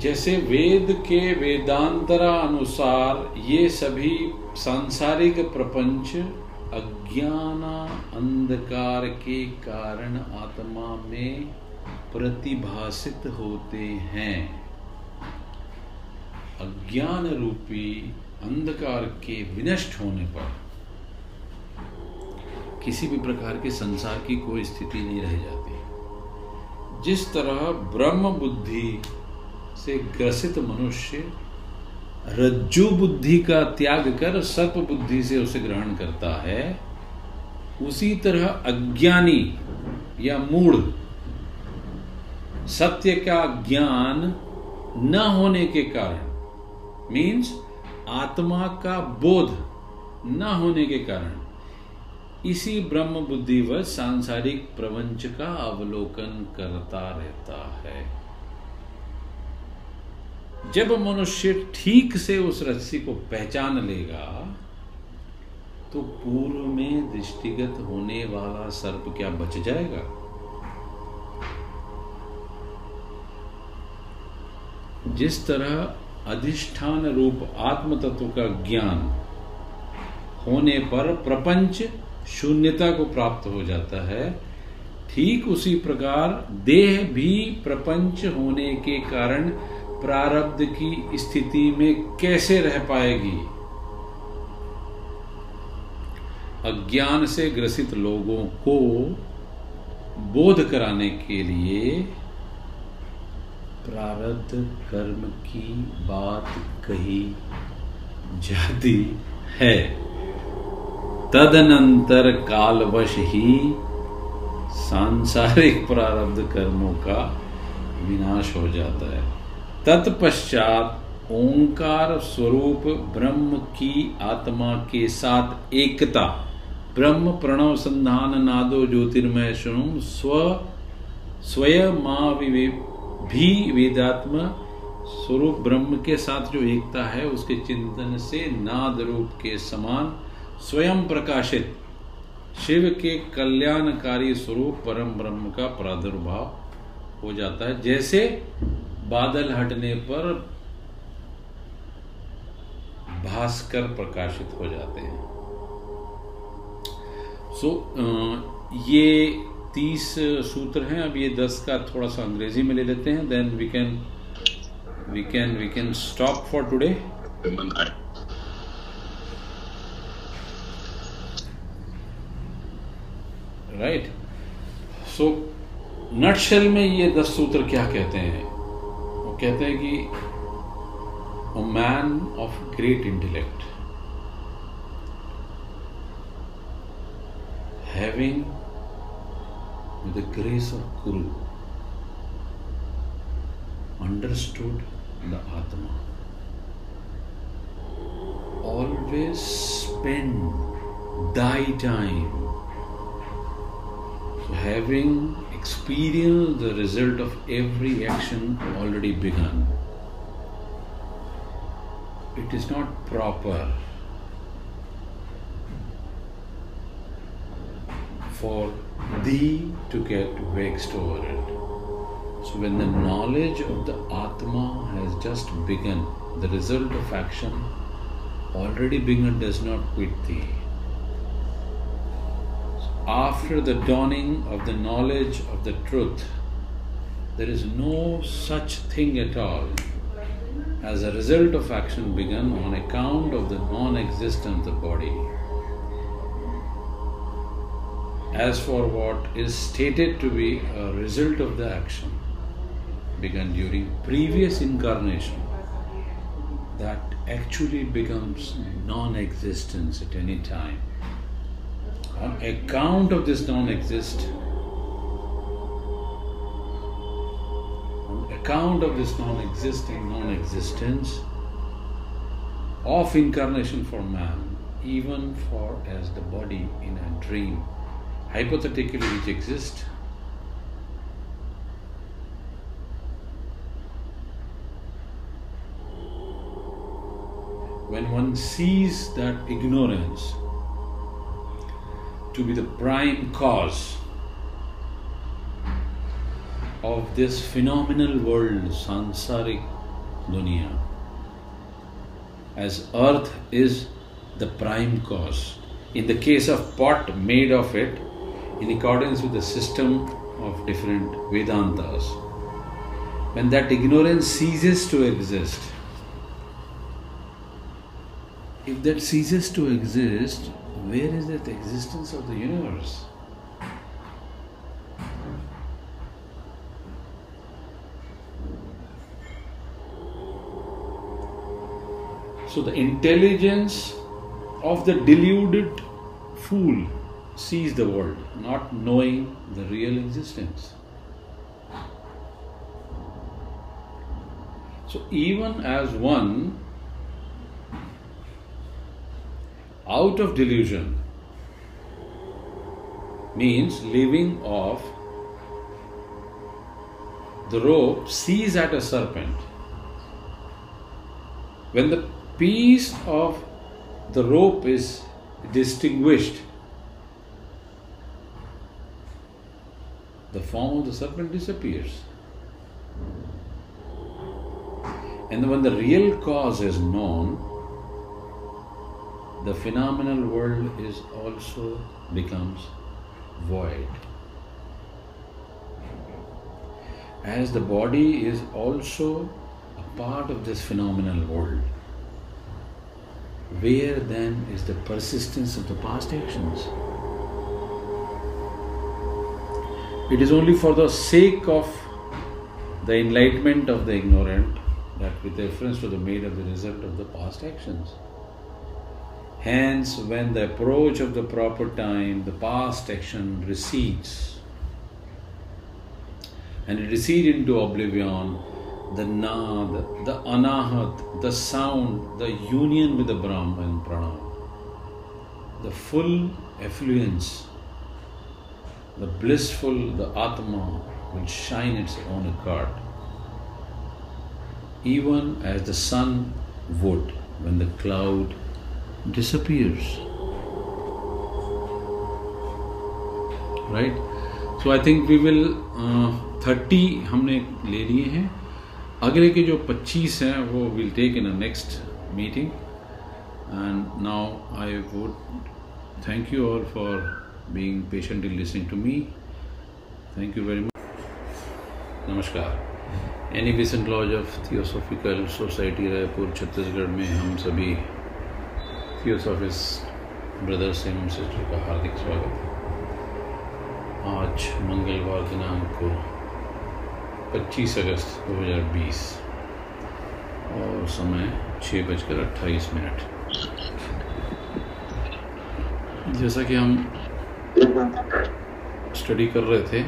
जैसे वेद के वेदांतरा अनुसार ये सभी सांसारिक प्रपंच अज्ञान अंधकार के कारण आत्मा में प्रतिभाषित होते हैं। अज्ञान रूपी अंधकार के विनष्ट होने पर किसी भी प्रकार के संसार की कोई स्थिति नहीं रह जाती। जिस तरह ब्रह्म बुद्धि से ग्रसित मनुष्य रज्जु बुद्धि का त्याग कर सर्प बुद्धि से उसे ग्रहण करता है, उसी तरह अज्ञानी या मूढ़, सत्य का ज्ञान न होने के कारण मीन्स आत्मा का बोध न होने के कारण, इसी ब्रह्म बुद्धि व सांसारिक प्रपंच का अवलोकन करता रहता है। जब मनुष्य ठीक से उस रस्सी को पहचान लेगा तो पूर्व में दृष्टिगत होने वाला सर्प क्या बच जाएगा? जिस तरह अधिष्ठान रूप आत्म तत्व का ज्ञान होने पर प्रपंच शून्यता को प्राप्त हो जाता है, ठीक उसी प्रकार देह भी प्रपंच होने के कारण प्रारब्ध की स्थिति में कैसे रह पाएगी? अज्ञान से ग्रसित लोगों को बोध कराने के लिए प्रारब्ध कर्म की बात कही जाती है। तदनंतर कालवश ही सांसारिक प्रारब्ध कर्मों का विनाश हो जाता है। तत्पश्चात ओंकार स्वरूप ब्रह्म की आत्मा के साथ एकता, ब्रह्म प्रणव संधान नादो ज्योतिर्मय शुणु स्व स्वयं भी वेदात्म स्वरूप ब्रह्म के साथ जो एकता है, उसके चिंतन से नाद रूप के समान स्वयं प्रकाशित शिव के कल्याणकारी स्वरूप परम ब्रह्म का प्रादुर्भाव हो जाता है। जैसे बादल हटने पर भास्कर प्रकाशित हो जाते हैं। सो so, ये तीस सूत्र हैं अब ये दस का थोड़ा सा अंग्रेज़ी में ले लेते हैं then we can we can we can stop for today right so nutshell में ये दस सूत्र क्या कहते हैं? कहते हैं कि a man of great intellect having the grace of guru understood the atma always spend thy time having experience the result of every action already begun. It is not proper for thee to get vexed over it. So, when the knowledge of the Atma has just begun, the result of action already begun does not quit thee. After the dawning of the knowledge of the truth, there is no such thing at all as a result of action begun on account of the non existence of the body. As for what is stated to be a result of the action begun during previous incarnation, that actually becomes non existence at any time. On account of this non exist, on account of this non existing non existence of incarnation for man, even for as the body in a dream, hypothetically which exists. When one sees that ignorance to be the prime cause of this phenomenal world, sansarik dunya, as earth is the prime cause. In the case of pot made of it, in accordance with the system of different Vedantas, when that ignorance ceases to exist, if that ceases to exist, where is the existence of the universe? So the intelligence of the deluded fool sees the world, not knowing the real existence. So even as one out of delusion means leaving off the rope sees at a serpent. When the piece of the rope is distinguished, the form of the serpent disappears. And when the real cause is known, the phenomenal world is also becomes void. As the body is also a part of this phenomenal world, where then is the persistence of the past actions? It is only for the sake of the enlightenment of the ignorant that with reference to the made of the result of the past actions. Hence, when the approach of the proper time, the past action recedes, and it recedes into oblivion, the nad, the anahat, the sound, the union with the Brahman Pranam, the full effluence, the blissful, the Atma will shine its own accord. Even as the sun would when the cloud disappears. Right? So, I think we will thirty हमने ले लिए हैं। अगले के जो 25 हैं, वो will take in a next meeting and now I would thank you all for being patiently listening to me thank you very much नमस्कार। Annie Besant lodge of theosophical society Raipur, Chhattisgarh में हम सभी थियोसॉफिस्ट ब्रदर्स एवं सिस्टर का हार्दिक स्वागत है। आज मंगलवार दिनांक को 25 अगस्त 2020 और समय छः बजकर अट्ठाईस मिनट। जैसा कि हम स्टडी कर रहे थे,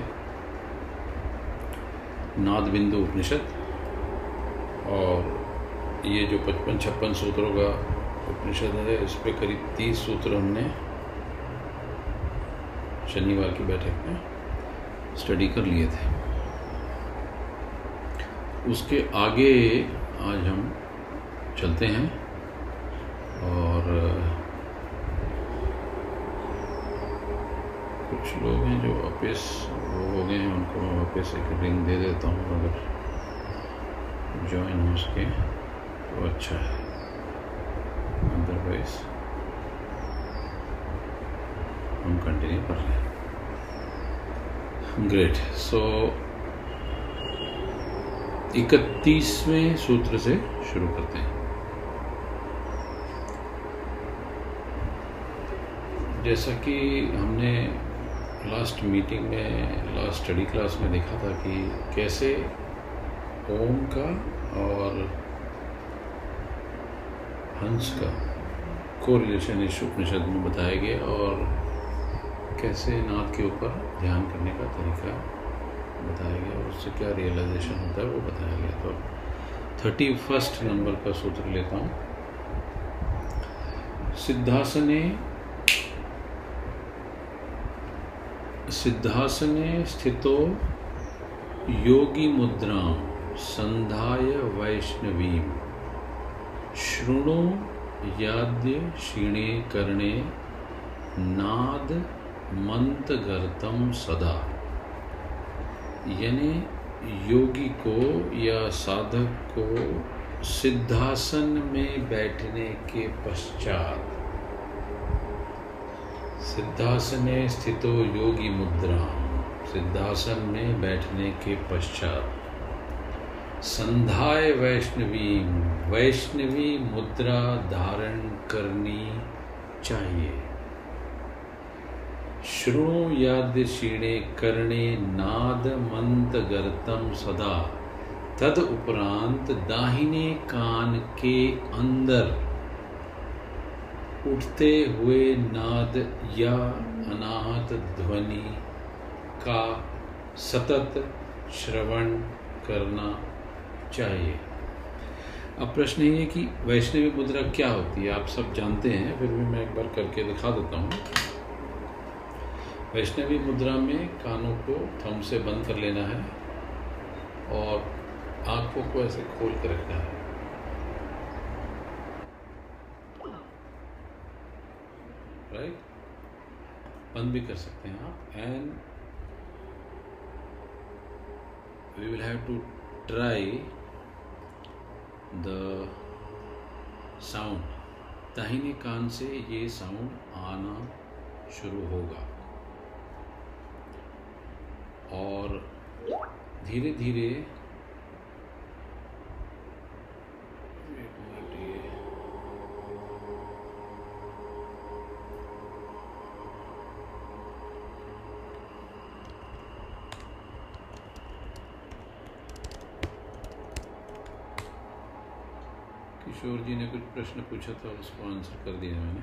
नाद बिंदु उपनिषद और ये जो पचपन छप्पन सूत्रों का उपनिषद है, इस पर करीब तीस सूत्र हमने शनिवार की बैठक में स्टडी कर लिए थे। उसके आगे आज हम चलते हैं और, कुछ लोग हैं जो वापस, वो हो गए हैं, उनको मैं वापस एक रिंग दे देता हूँ, अगर ज्वाइन हो सके तो अच्छा है। अदरवाइज़ हम कंटिन्यू कर लें ग्रेट सो इकतीसवें सूत्र से शुरू करते हैं। जैसा कि हमने लास्ट मीटिंग में लास्ट स्टडी क्लास में देखा था कि कैसे ओम का और हंस का को रिलेशन इस उपनिषद में बताया गया और कैसे नाथ के ऊपर ध्यान करने का तरीका बताया गया और उससे क्या रियलाइजेशन होता है वो बताया गया। तो थर्टी फ़र्स्ट नंबर का सूत्र लेता हूँ। सिद्धासने सिद्धासने स्थितो योगी मुद्रा संधाय वैष्णवी। शृणु याद्य क्षीणे करणे नाद मंतगर्तम सदा। यानी योगी को या साधक को सिद्धासन में बैठने के पश्चात सिद्धासने स्थितो योगी मुद्रा सिद्धासन में बैठने के पश्चात संध्याय वैष्णवी वैष्णवी मुद्रा धारण करनी चाहिए। श्रृणु याद क्षीणे करणे नाद मंत गर्तम सदा। तद उपरांत दाहिने कान के अंदर उठते हुए नाद या अनाहत ध्वनि का सतत श्रवण करना चाहिए। अब प्रश्न ये कि वैष्णवी मुद्रा क्या होती है? आप सब जानते हैं, फिर भी मैं एक बार करके दिखा देता हूँ। वैष्णवी मुद्रा में कानों को थम से बंद कर लेना है और आँखों को ऐसे खोल कर रखना है। राइट बंद भी कर सकते हैं आप। And we will have to try the sound दाहिने कान से ये साउंड आना शुरू होगा। और धीरे धीरे किशोर जी ने कुछ प्रश्न पूछा था उसको आंसर कर दिया मैंने।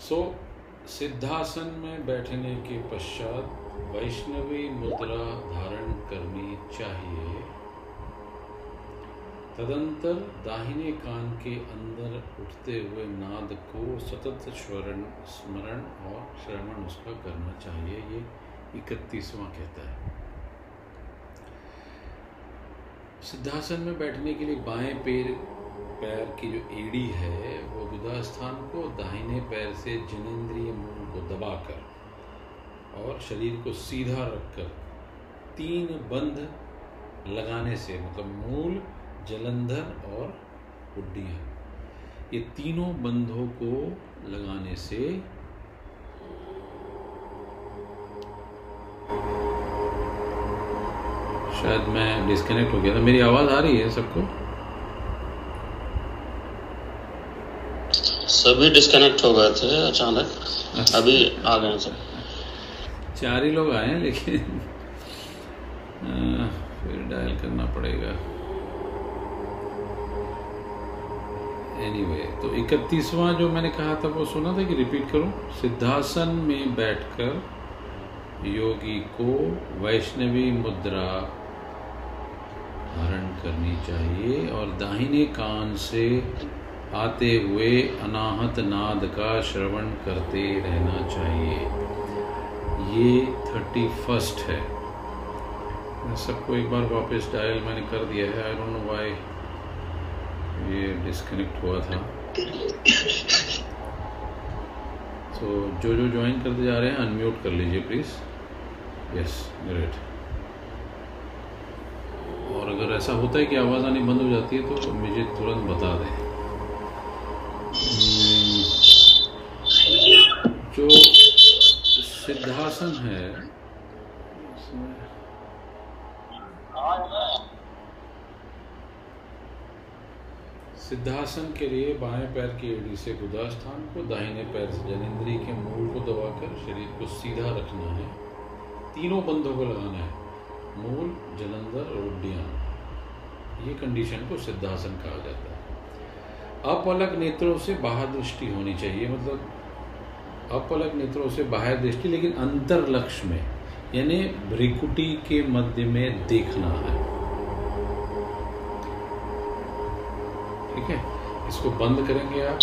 सो so, सिद्धासन में बैठने के पश्चात वैष्णवी मुद्रा धारण करनी चाहिए। तदंतर दाहिने कान के अंदर उठते हुए नाद को सतत स्वरण स्मरण और श्रवण उसका करना चाहिए ये इकतीसवां कहता है। सिद्धासन में बैठने के लिए बाएँ पैर पैर की जो एड़ी है, वो गुदा स्थान को दाहिने पैर से जनेन्द्रिय मूल को दबाकर और शरीर को सीधा रखकर तीन बंध लगाने से मतलब मूल, जलंधर और उड्डियाँ ये तीनों बंधों को लगाने से शायद मैं डिस्कनेक्ट हो गया था। मेरी आवाज़ आ रही है सबको? सभी डिस्कनेक्ट हो गए थे अचानक। अच्छा। अभी आ गए सब। चार ही लोग आए हैं लेकिन आ, फिर डायल करना पड़ेगा। एनीवे anyway, तो इकतीसवां जो मैंने कहा था वो सुना था कि रिपीट करूँ? सिद्धासन में बैठकर योगी को वैष्णवी मुद्रा धारण करनी चाहिए और दाहिने कान से आते हुए अनाहत नाद का श्रवण करते रहना चाहिए। ये थर्टी फ़र्स्ट है सबको एक बार वापस डायल मैंने कर दिया है। आई डोंट नो व्हाई ये डिस्कनेक्ट हुआ था। तो जो जो ज्वाइन करते जा रहे हैं अनम्यूट कर लीजिए प्लीज़ यस ग्रेट अगर ऐसा होता है कि आवाज़ आनी बंद हो जाती है तो मुझे तुरंत बता दें। हम्म, जो सिद्धासन है सिद्धासन के लिए बाएँ पैर की एड़ी से गुदा स्थान को दाहिने पैर से जनेन्द्री के मूल को दबाकर शरीर को सीधा रखना है। तीनों बंधों को लगाना है। मूल जलंधर और उड्डयन। ये कंडीशन को सिद्धासन कहा जाता है। अपलग नेत्रों से बाहर दृष्टि होनी चाहिए मतलब अपलग नेत्रों से बाहर दृष्टि, लेकिन अंतर लक्ष्य में, यानी भ्रिकुटी के मध्य में देखना है। ठीक है? इसको बंद करेंगे आप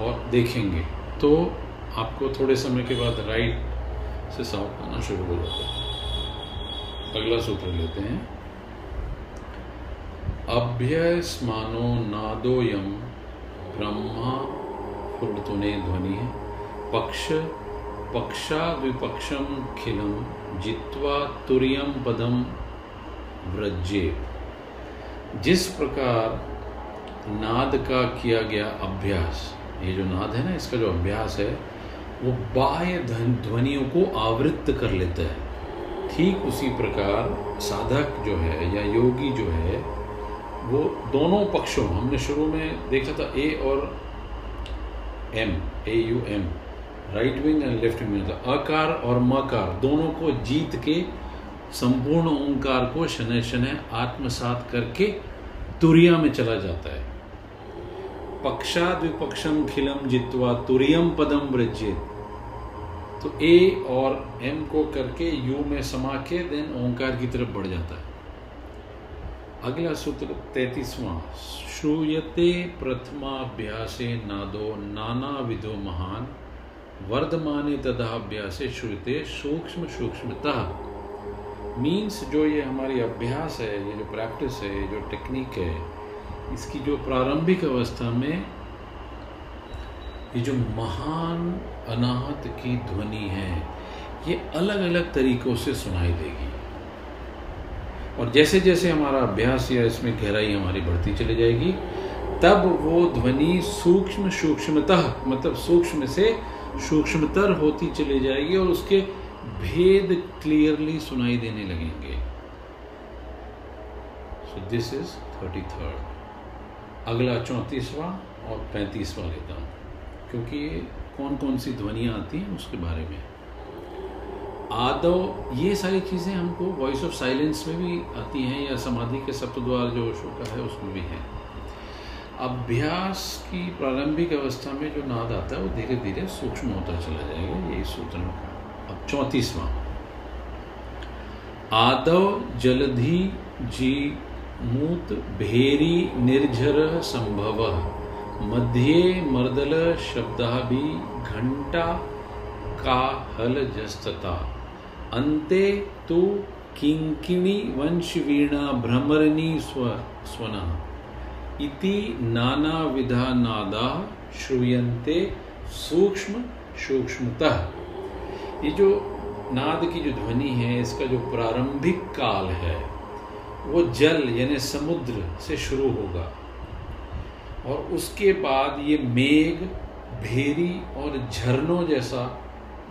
और देखेंगे। तो आपको थोड़े समय के बाद राइट से साउथ आना शुरू हो जाता है। अगला सूत्र लेते हैं। अभ्यस्मानो नादोयम ब्रह्मा फुर्तुने ध्वनि। है पक्ष पक्षा विपक्षम खिलम जित्वा तुरियम पदम व्रजे जिस प्रकार नाद का किया गया अभ्यास, ये जो नाद है ना, इसका जो अभ्यास है, वो बाह्य ध्वनियों को आवृत्त कर लेता है। ठीक उसी प्रकार साधक जो है या योगी जो है वो दोनों पक्षों, हमने शुरू में देखा था ए और M A U M right wing and left wing अकार और मकार, दोनों को जीत के संपूर्ण ओंकार को शनय शनय आत्मसात करके तुरिया में चला जाता है। पक्षाद विपक्षम खिलम जित्वा तुरियम पदम ब्रजित तो ए और एम को करके यू में समा के देन ओंकार की तरफ़ बढ़ जाता है। अगला सूत्र तैतीसवां, श्रूयते प्रथमाभ्यासे नादो नाना विधो महान, वर्धमाने तदाभ्यासे श्रुते सूक्ष्म सूक्ष्मतः। मीन्स जो ये हमारी अभ्यास है, ये जो प्रैक्टिस है, ये जो टेक्निक है, इसकी जो प्रारंभिक अवस्था में ये जो महान अनाहत की ध्वनि है, ये अलग अलग तरीकों से सुनाई देगी। और जैसे जैसे हमारा अभ्यास या इसमें गहराई हमारी बढ़ती चली जाएगी, तब वो ध्वनि सूक्ष्म सूक्ष्मतः मतलब सूक्ष्म से सूक्ष्मतर होती चली जाएगी और उसके भेद क्लियरली सुनाई देने लगेंगे। So this is thirty third अगला चौंतीसवां और पैंतीसवां लेता हूँ, क्योंकि ये कौन कौन सी ध्वनियाँ आती हैं उसके बारे में। आदव, ये सारी चीज़ें हमको वॉइस ऑफ़ साइलेंस में भी आती हैं या समाधि के सप्तद्वार जो शो का है, उसमें भी है। अभ्यास की प्रारंभिक अवस्था में जो नाद आता है, वो धीरे धीरे सूक्ष्म होता चला जाएगा, यही सूत्र अब चौंतीसवां। आदव, जलधि जी मूत, भेरी, निर्झर, संभव। मध्य, मर्दल शब्दा भी घंटा का हल जस्तता। अंते तो किंकिणी वंशवीणा भ्रमरणी स्व स्वना। इति नाना विधा नादा श्रूयन्ते सूक्ष्म सूक्ष्मतः। ये जो नाद की जो ध्वनि है, इसका जो प्रारंभिक काल है, वो जल यानी समुद्र से शुरू होगा। और उसके बाद ये मेघ, भेरी और झरनों जैसा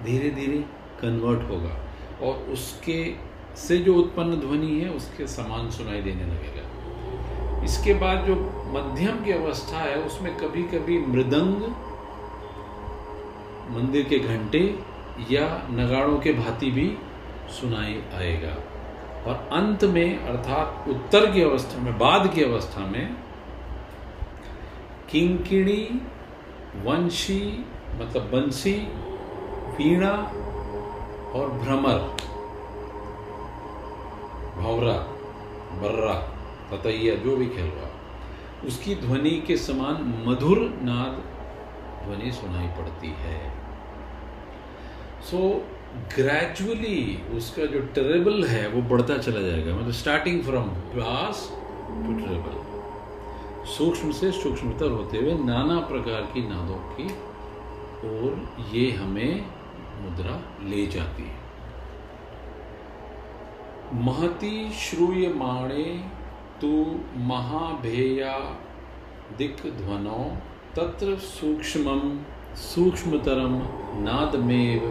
धीरे धीरे कन्वर्ट होगा। और उसके से जो उत्पन्न ध्वनि है, उसके समान सुनाई देने लगेगा। इसके बाद जो मध्यम की अवस्था है, उसमें कभी कभी मृदंग, मंदिर के घंटे या नगाड़ों के भांति भी सुनाई आएगा। और अंत में, अर्थात उत्तर की अवस्था में, बाद की अवस्था में, किंकिणी, वंशी मतलब बंसी, वीणा और भ्रमर। भौरा बर्रा ततैया जो भी खेल रहा उसकी ध्वनि के समान मधुर नाद ध्वनि सुनाई पड़ती है। सो so, ग्रेजुअली उसका जो टेरेबल है वो बढ़ता चला जाएगा। मतलब starting from glass to terrible सूक्ष्म से सूक्ष्मतर होते हुए नाना प्रकार की नादों की और ये हमें मुद्रा ले जाती है। महति श्रूयमाणे तु महाभेया दिक् ध्वनो, तत्र सूक्ष्मम सूक्ष्मतरम नादमेव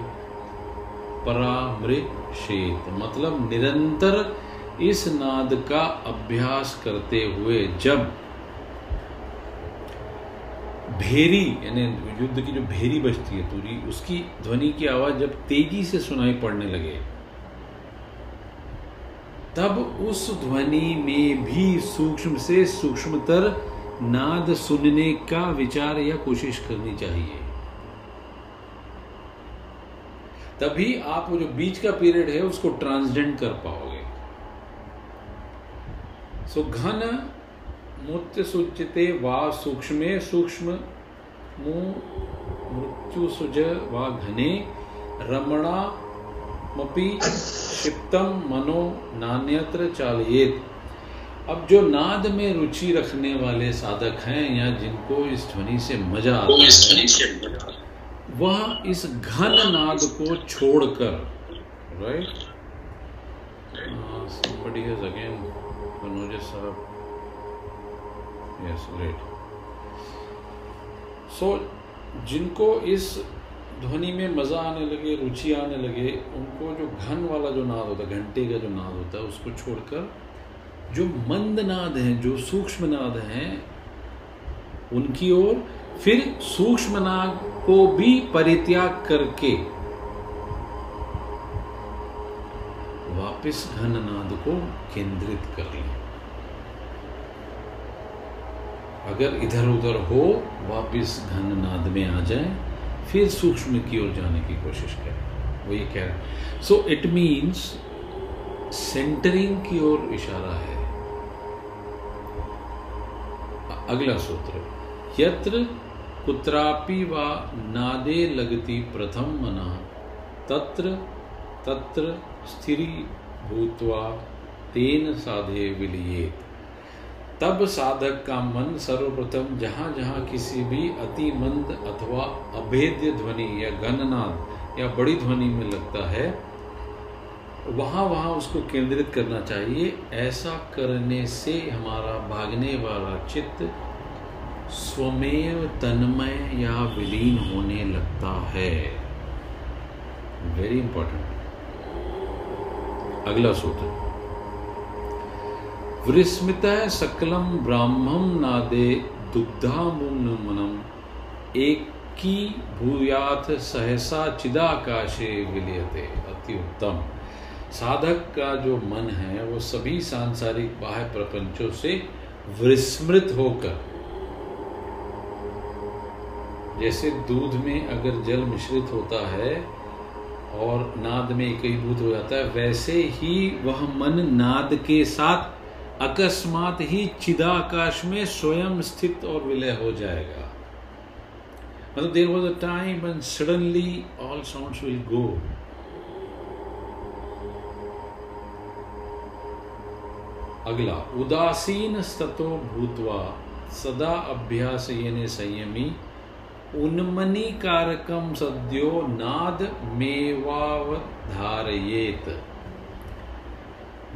परामृशेत मतलब निरंतर इस नाद का अभ्यास करते हुए जब भेरी, यानी युद्ध की जो भेरी बजती है तुरी, उसकी ध्वनि की आवाज़ जब तेज़ी से सुनाई पड़ने लगे, तब उस ध्वनि में भी सूक्ष्म से सूक्ष्मतर नाद सुनने का विचार या कोशिश करनी चाहिए। तभी आप जो बीच का पीरियड है, उसको ट्रांसजेंड कर पाओगे। सो घन मूर्ति सुचिते वा सूक्ष्मे सूक्ष्म मृत्यु सुज वा घने रमणा मपि क्षिप्तम मनो नान्यत्र चालयेत। अब जो नाद में रुचि रखने वाले साधक हैं या जिनको इस ध्वनि से मज़ा आता है वह इस घन नाद को छोड़कर right somebody has again Manoj साहब यस ग्रेट सो जिनको इस ध्वनि में मज़ा आने लगे, रुचि आने लगे, उनको जो घन वाला जो नाद होता है, घंटे का जो नाद होता है, उसको छोड़कर जो मंद नाद हैं, जो सूक्ष्म नाद हैं, उनकी ओर फिर सूक्ष्म नाद को भी परित्याग करके वापस घन नाद को केंद्रित कर लें। अगर इधर उधर हो, वापस घन नाद में आ जाए, फिर सूक्ष्म की ओर जाने की कोशिश करें। वो ये कह रहे सो इट मीन्स सेंटरिंग की ओर इशारा है। अगला सूत्र, यत्र कुत्रापि वा नादे लगती प्रथम मना, तत्र तत्र स्थिरी भूतवा तेन साधे विलियेत। तब साधक का मन सर्वप्रथम जहाँ जहाँ किसी भी अति मंद अथवा अभेद्य ध्वनि या घननाद या बड़ी ध्वनि में लगता है, वहाँ वहाँ उसको केंद्रित करना चाहिए। ऐसा करने से हमारा भागने वाला चित्त स्वमेव तन्मय या विलीन होने लगता है। वेरी इंपॉर्टेंट अगला सूत्र। विस्मृत सकलम ब्राह्मम नादे दुग्धामुन्नमनम। एक की भूयाथ सहसा चिदाकाशे विलियते, अति उत्तम। साधक का जो मन है, वो सभी सांसारिक बाह्य प्रपंचों से विस्मृत होकर, जैसे दूध में अगर जल मिश्रित होता है और नाद में एकीभूत हो जाता है, वैसे ही वह मन नाद के साथ अकस्मात ही चिदाकाश में स्वयं स्थित और विलय हो जाएगा। मतलब there was a time and suddenly all sound will go अगला, उदासीन स्तो भूतवा सदा अभ्यास येने संयमी उन्मनी कारकम सद्यो नाद मेवावधारयेत।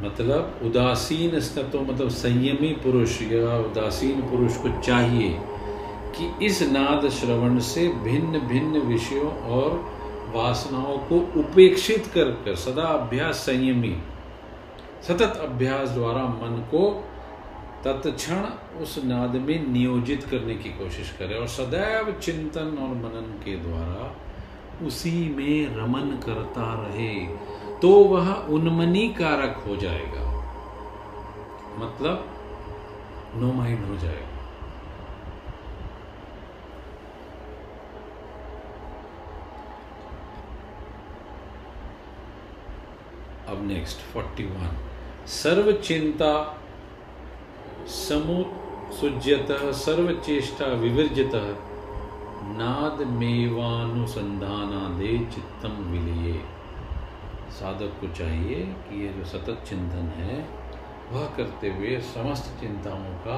मतलब उदासीन तो मतलब संयमी पुरुष या उदासीन पुरुष को चाहिए कि इस नाद श्रवण से भिन्न भिन्न विषयों और वासनाओं को उपेक्षित कर कर सदा अभ्यास संयमी, सतत अभ्यास द्वारा मन को तत्क्षण उस नाद में नियोजित करने की कोशिश करे और सदैव चिंतन और मनन के द्वारा उसी में रमन करता रहे। तो वह उन्मनी कारक हो जाएगा। मतलब नो माइंड हो जाएगा। अब नेक्स्ट फोर्टी वन सर्व चिंता समुसुज्यत सर्व चेष्टा विवर्जित नाद मेवानुसंधानादे चित्तम विलिये। साधक को चाहिए कि ये जो सतत चिंतन है, वह करते हुए समस्त चिंताओं का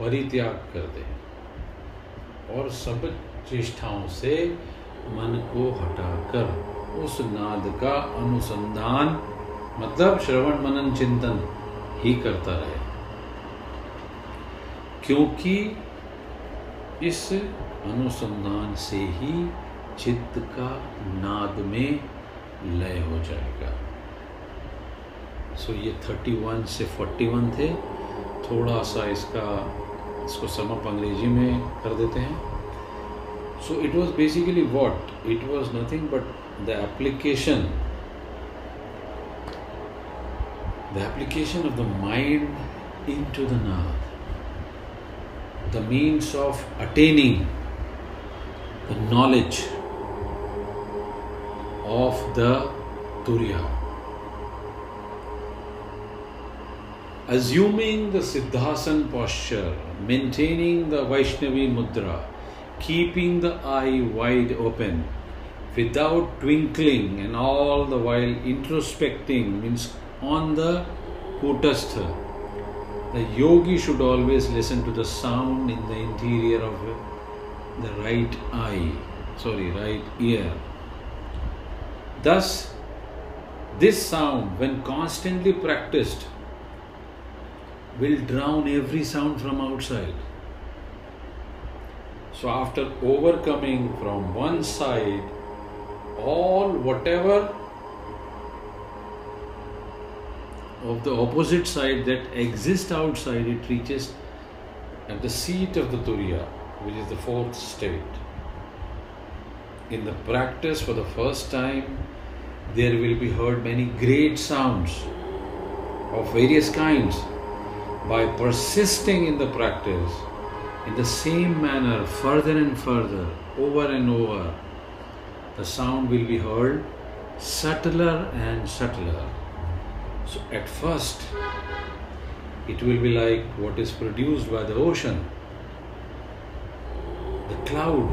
परित्याग कर दे और सब चेष्टाओं से मन को हटाकर उस नाद का अनुसंधान मतलब श्रवण मनन चिंतन ही करता रहे। क्योंकि इस अनुसंधान से ही चित्त का नाद में लय हो जाएगा। सो so, ये 31 से 41 थे। थोड़ा सा इसका इसको समप अंग्रेज़ी में कर देते हैं। So it was basically what it was nothing but the application the application of the mind into the nad the means of attaining the knowledge. Of the Turiya. Assuming the Siddhasan posture, maintaining the Vaishnavi mudra, keeping the eye wide open, without twinkling, and all the while introspecting means on the Kutastha the yogi should always listen to the sound in the interior of the right eye, sorry, right ear. Thus, this sound, when constantly practiced, will drown every sound from outside. So, after overcoming from one side all whatever of the opposite side that exists outside, it reaches at the seat of the Turiya, which is the fourth state. In the practice, for the first time, there will be heard many great sounds of various kinds. By persisting in the practice in the same manner, further and further, over and over, the sound will be heard subtler and subtler so at first, it will be like what is produced by the ocean, the cloud,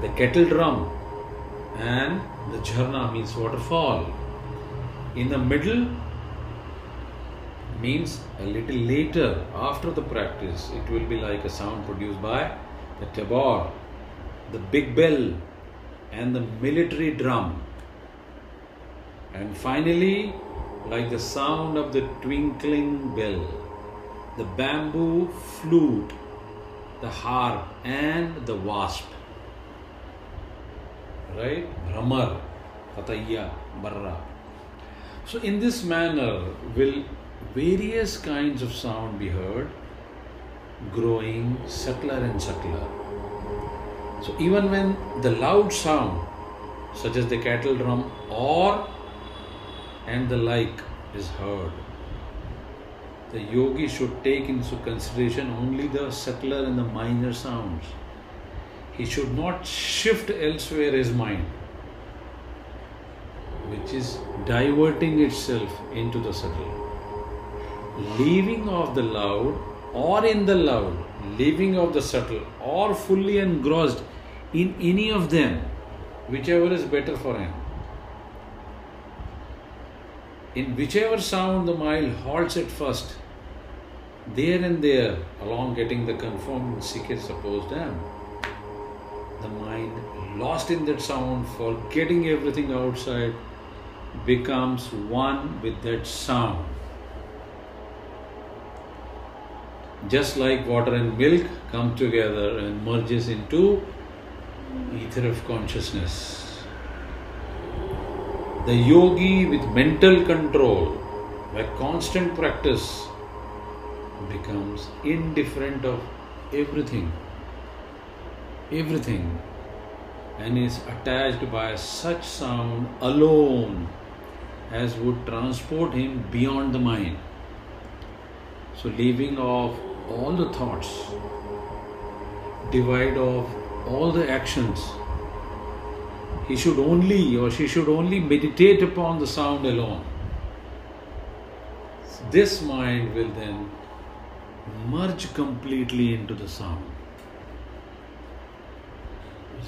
the kettle drum, and the jharna means waterfall. In the middle means a little later after the practice, it will be like a sound produced by the tabor, the big bell, and the military drum. And finally, like the sound of the twinkling bell, the bamboo flute, the harp, and the wasp. Right? Brahmar, Pataya, Barra. So, in this manner, will various kinds of sound be heard, growing subtler and subtler. So, even when the loud sound, such as the cattle drum or and the like is heard. The yogi should take into consideration only the subtler and the minor sounds. He should not shift elsewhere his mind, which is diverting itself into the subtle. Leaving off the loud or in the loud, leaving off the subtle or fully engrossed in any of them, whichever is better for him in whichever sound the mind halts at first, there and there, along getting the confirmed secret supposed am, the mind lost in that sound, forgetting everything outside, becomes one with that sound. Just like water and milk come together and merges into ether of consciousness. The yogi with mental control, by constant practice, becomes indifferent of everything, everything, and is attached by such sound alone as would transport him beyond the mind. So, leaving off all the thoughts, divide off all the actions he should only or she should only meditate upon the sound alone. This mind will then merge completely into the sound.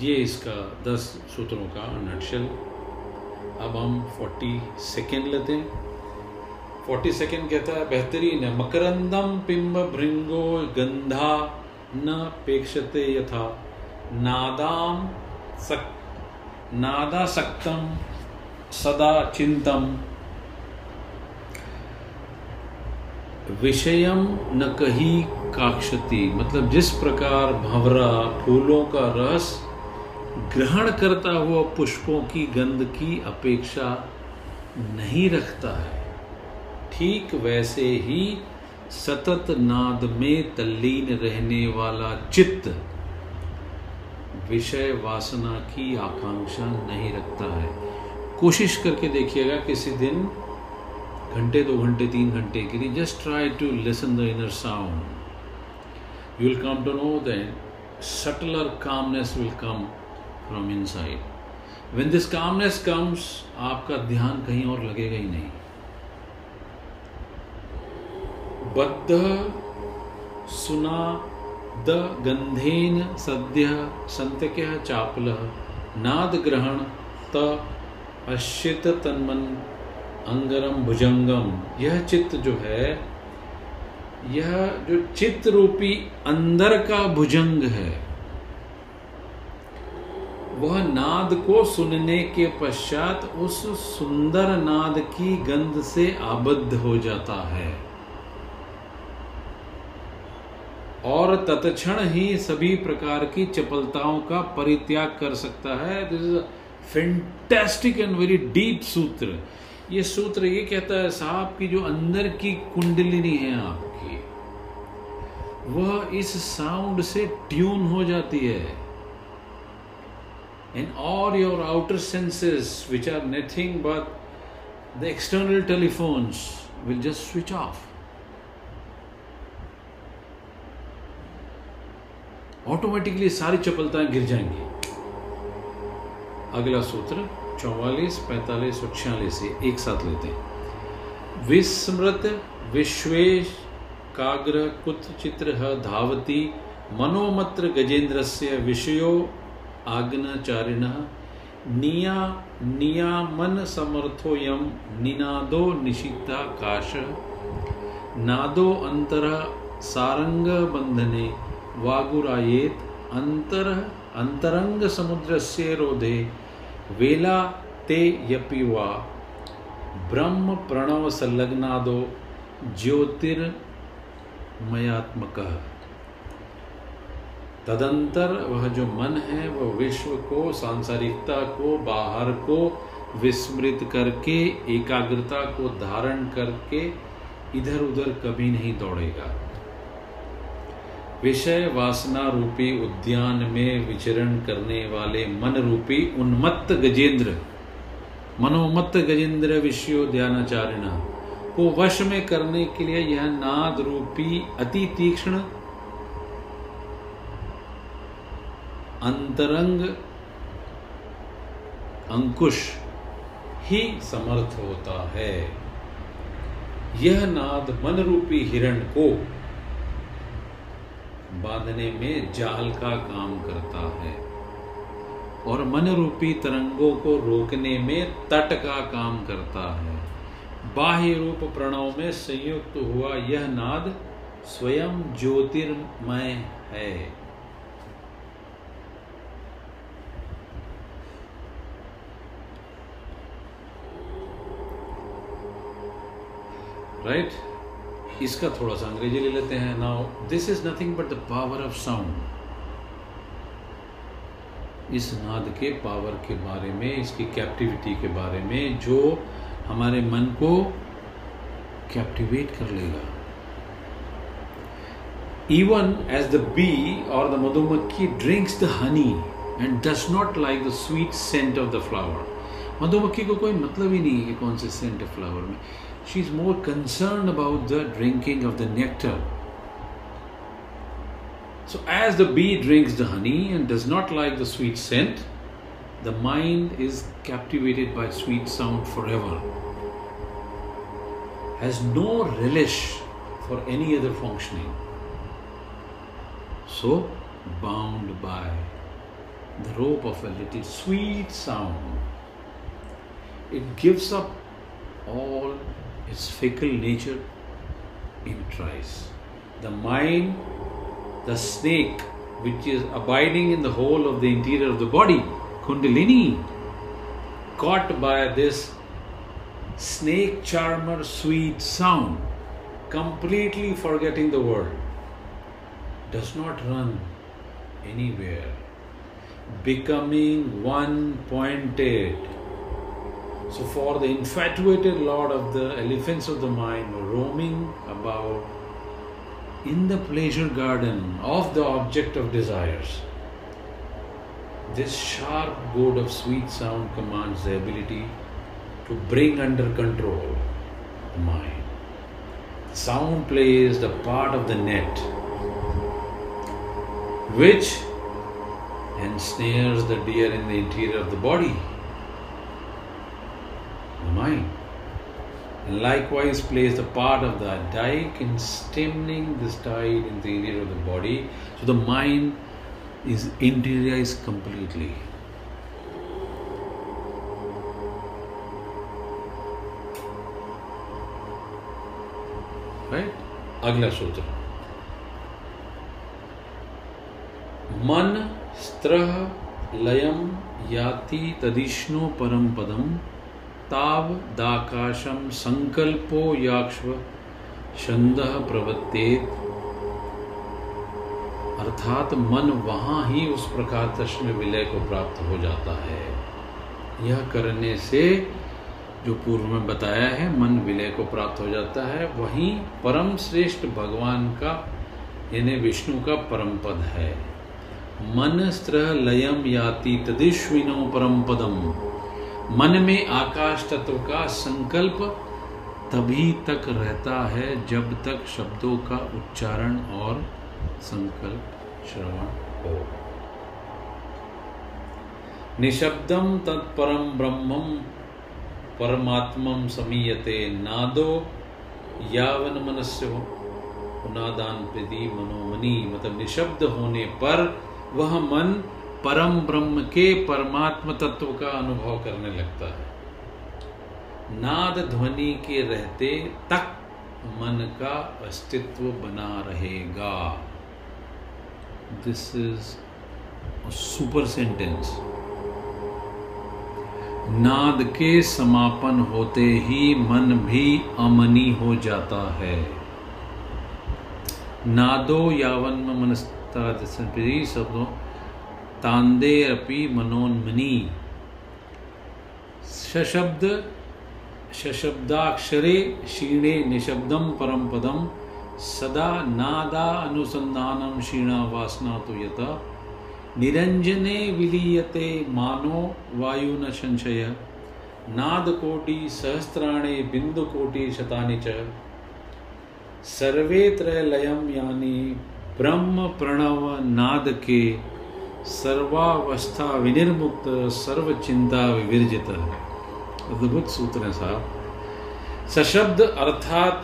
ये इसका दस सूत्रों का नटशल अब हम फोर्टी सेकेंड लेते हैं। फोर्टी सेकेंड कहता है, बेहतरीन है। मकरंदम पिंब भृंगो गंधा न पेक्षते यथा। नादाम सक नादा सक्तम सदा चिंतम। विषयम न कही काक्षति। मतलब जिस प्रकार भंवरा फूलों का रस ग्रहण करता हुआ पुष्पों की गंध की अपेक्षा नहीं रखता है। ठीक वैसे ही सतत नाद में तल्लीन रहने वाला चित्त विषय वासना की आकांक्षा नहीं रखता है। कोशिश करके देखिएगा किसी दिन, घंटे, दो घंटे, तीन घंटे के लिए just try to listen the inner sound you will come to know that subtler calmness will come from inside when this calmness comes आपका ध्यान कहीं और लगेगा ही नहीं। बद्ध सुना द गंधेन सद्य संत्यक्य चापल नाद ग्रहण त अश्चित तन्मन अंगरम भुजंगम। यह चित्त जो है, यह जो चित्त रूपी अंदर का भुजंग है वह नाद को सुनने के पश्चात उस सुंदर नाद की गंध से आबद्ध हो जाता है। और तत्क्षण ही सभी प्रकार की चपलताओं का परित्याग कर सकता है। This is fantastic and very deep sutra. ये सूत्र ये कहता है, साहब, की जो अंदर की कुंडलिनी है आपकी, वह इस साउंड से ट्यून हो जाती है। In all your outer senses which are nothing but the external telephones will just switch off automatically सारी चपलताएँ गिर जाएँगी। अगला सूत्र चौवालीस, पैतालीस और छियालीस एक साथ लेते हैं। विस्मृत, विश्वेश, काग्र कुत चित्र धावती, मनोमत्र गजेंद्र से विषयो आग्नचारिण निया, नियामन समर्थोयम निनादो निशिता काश, नादो अंतर सारंग बंधने, वागुरायेत अंतर, अंतरंग समुद्र से रोधे, वेला ते यपिवा, ब्रह्म प्रणव संलग्नादो ज्योतिर्मयात्मक। तदंतर वह जो मन है, वह विश्व को, सांसारिकता को, बाहर को विस्मृत करके, एकाग्रता को धारण करके इधर उधर कभी नहीं दौड़ेगा। विषय वासना रूपी उद्यान में विचरण करने वाले मन रूपी उन्मत्त गजेंद्र, मनोमत्त गजेंद्र विश्वोद्यानाचार्य को वश में करने के लिए यह नाद रूपी अति तीक्ष्ण अंतरंग अंकुश ही समर्थ होता है। यह नाद मन रूपी हिरण को बांधने में जाल का काम करता है और मन रूपी तरंगों को रोकने में तट का काम करता है। बाह्य रूप प्रणव में संयुक्त हुआ यह नाद स्वयं ज्योतिर्मय है। राइट? इसका थोड़ा सा अंग्रेज़ी ले लेते हैं। Now this is nothing but the power of sound इस नाद के पावर के बारे में, इसकी कैप्टिविटी के बारे में, जो हमारे मन को कैप्टिवेट कर लेगा। इवन एज द बी और द मधुमक्खी drinks the honey and does not like the sweet scent of the flower मधुमक्खी को कोई मतलब ही नहीं है कि कौन से सेंट है फ्लावर में। She's more concerned about the drinking of the nectar. So, as the bee drinks the honey and does not like the sweet scent, the mind is captivated by sweet sound forever, has no relish for any other functioning. So, bound by the rope of a little sweet sound. It gives up all its fickle nature in trice. The mind, the snake, which is abiding in the whole of the interior of the body, Kundalini, caught by this snake charmer sweet sound, completely forgetting the world, does not run anywhere, becoming one pointed. So, for the infatuated lord of the elephants of the mind roaming about in the pleasure garden of the object of desires, this sharp goad of sweet sound commands the ability to bring under control the mind. Sound plays the part of the net which ensnares the deer in the interior of the body, mind. And likewise plays the part of the dike in stemming this tide in the interior of the body. So the mind is interiorized completely. Right अगला सूत्र मन स्त्र लयम याति तदिष्णु परम पदम ताव दाकाशम संकल्पो याक्ष्व छंद प्रवत्तेत। अर्थात मन वहाँ ही उस प्रकार तस्म विलय को प्राप्त हो जाता है। यह करने से जो पूर्व में बताया है, मन विलय को प्राप्त हो जाता है, वहीं परम श्रेष्ठ भगवान का, यानी विष्णु का परम पद है। मन स्त्र लयम याति तदिश्विनो परम पदम। मन में आकाश तत्व का संकल्प तभी तक रहता है जब तक शब्दों का उच्चारण और संकल्प श्रवण हो। निशब्दम तत्परम ब्रह्मम परमात्मम समीयते नादो यावन मनस्य नादान प्रति मनोमनी। मतलब निशब्द होने पर वह मन परम ब्रह्म के परमात्म तत्व का अनुभव करने लगता है। नाद ध्वनि के रहते तक मन का अस्तित्व बना रहेगा। दिस इज़ सुपर सेंटेंस नाद के समापन होते ही मन भी अमनी हो जाता है। नादो यावन मनस्ता शब्दों तांदे अपि मनोन्मनी। सशब्द सशब्दाक्षरे क्षीणे निशब्दम परम पदम सदा नादा अनुसंधानम क्षीणा वासना तो यथा। निरंजने विलीयते मानो वायु न संशय। नाद कोटि सहस्त्राणे बिंदु कोटि शतानि च। सर्वे त्रयलयम यानी ब्रह्म प्रणव नाद के सर्वावस्था विनिर्मुक्त सर्व चिंता विवर्जित अद्भुत सूत्र है साहब। सशब्द अर्थात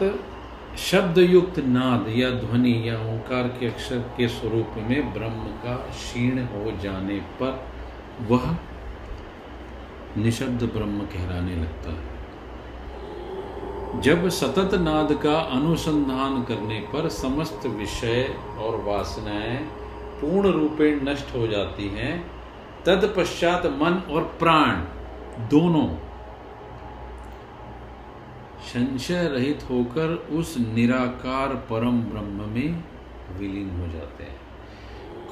शब्द युक्त नाद या ध्वनि या ओंकार के अक्षर के स्वरूप में ब्रह्म का क्षीण हो जाने पर वह निशब्द ब्रह्म कहलाने लगता है। जब सतत नाद का अनुसंधान करने पर समस्त विषय और वासनाएँ पूर्ण रूपेण नष्ट हो जाती हैं। तत्पश्चात मन और प्राण, दोनों संशय रहित होकर उस निराकार परम ब्रह्म में विलीन हो जाते हैं।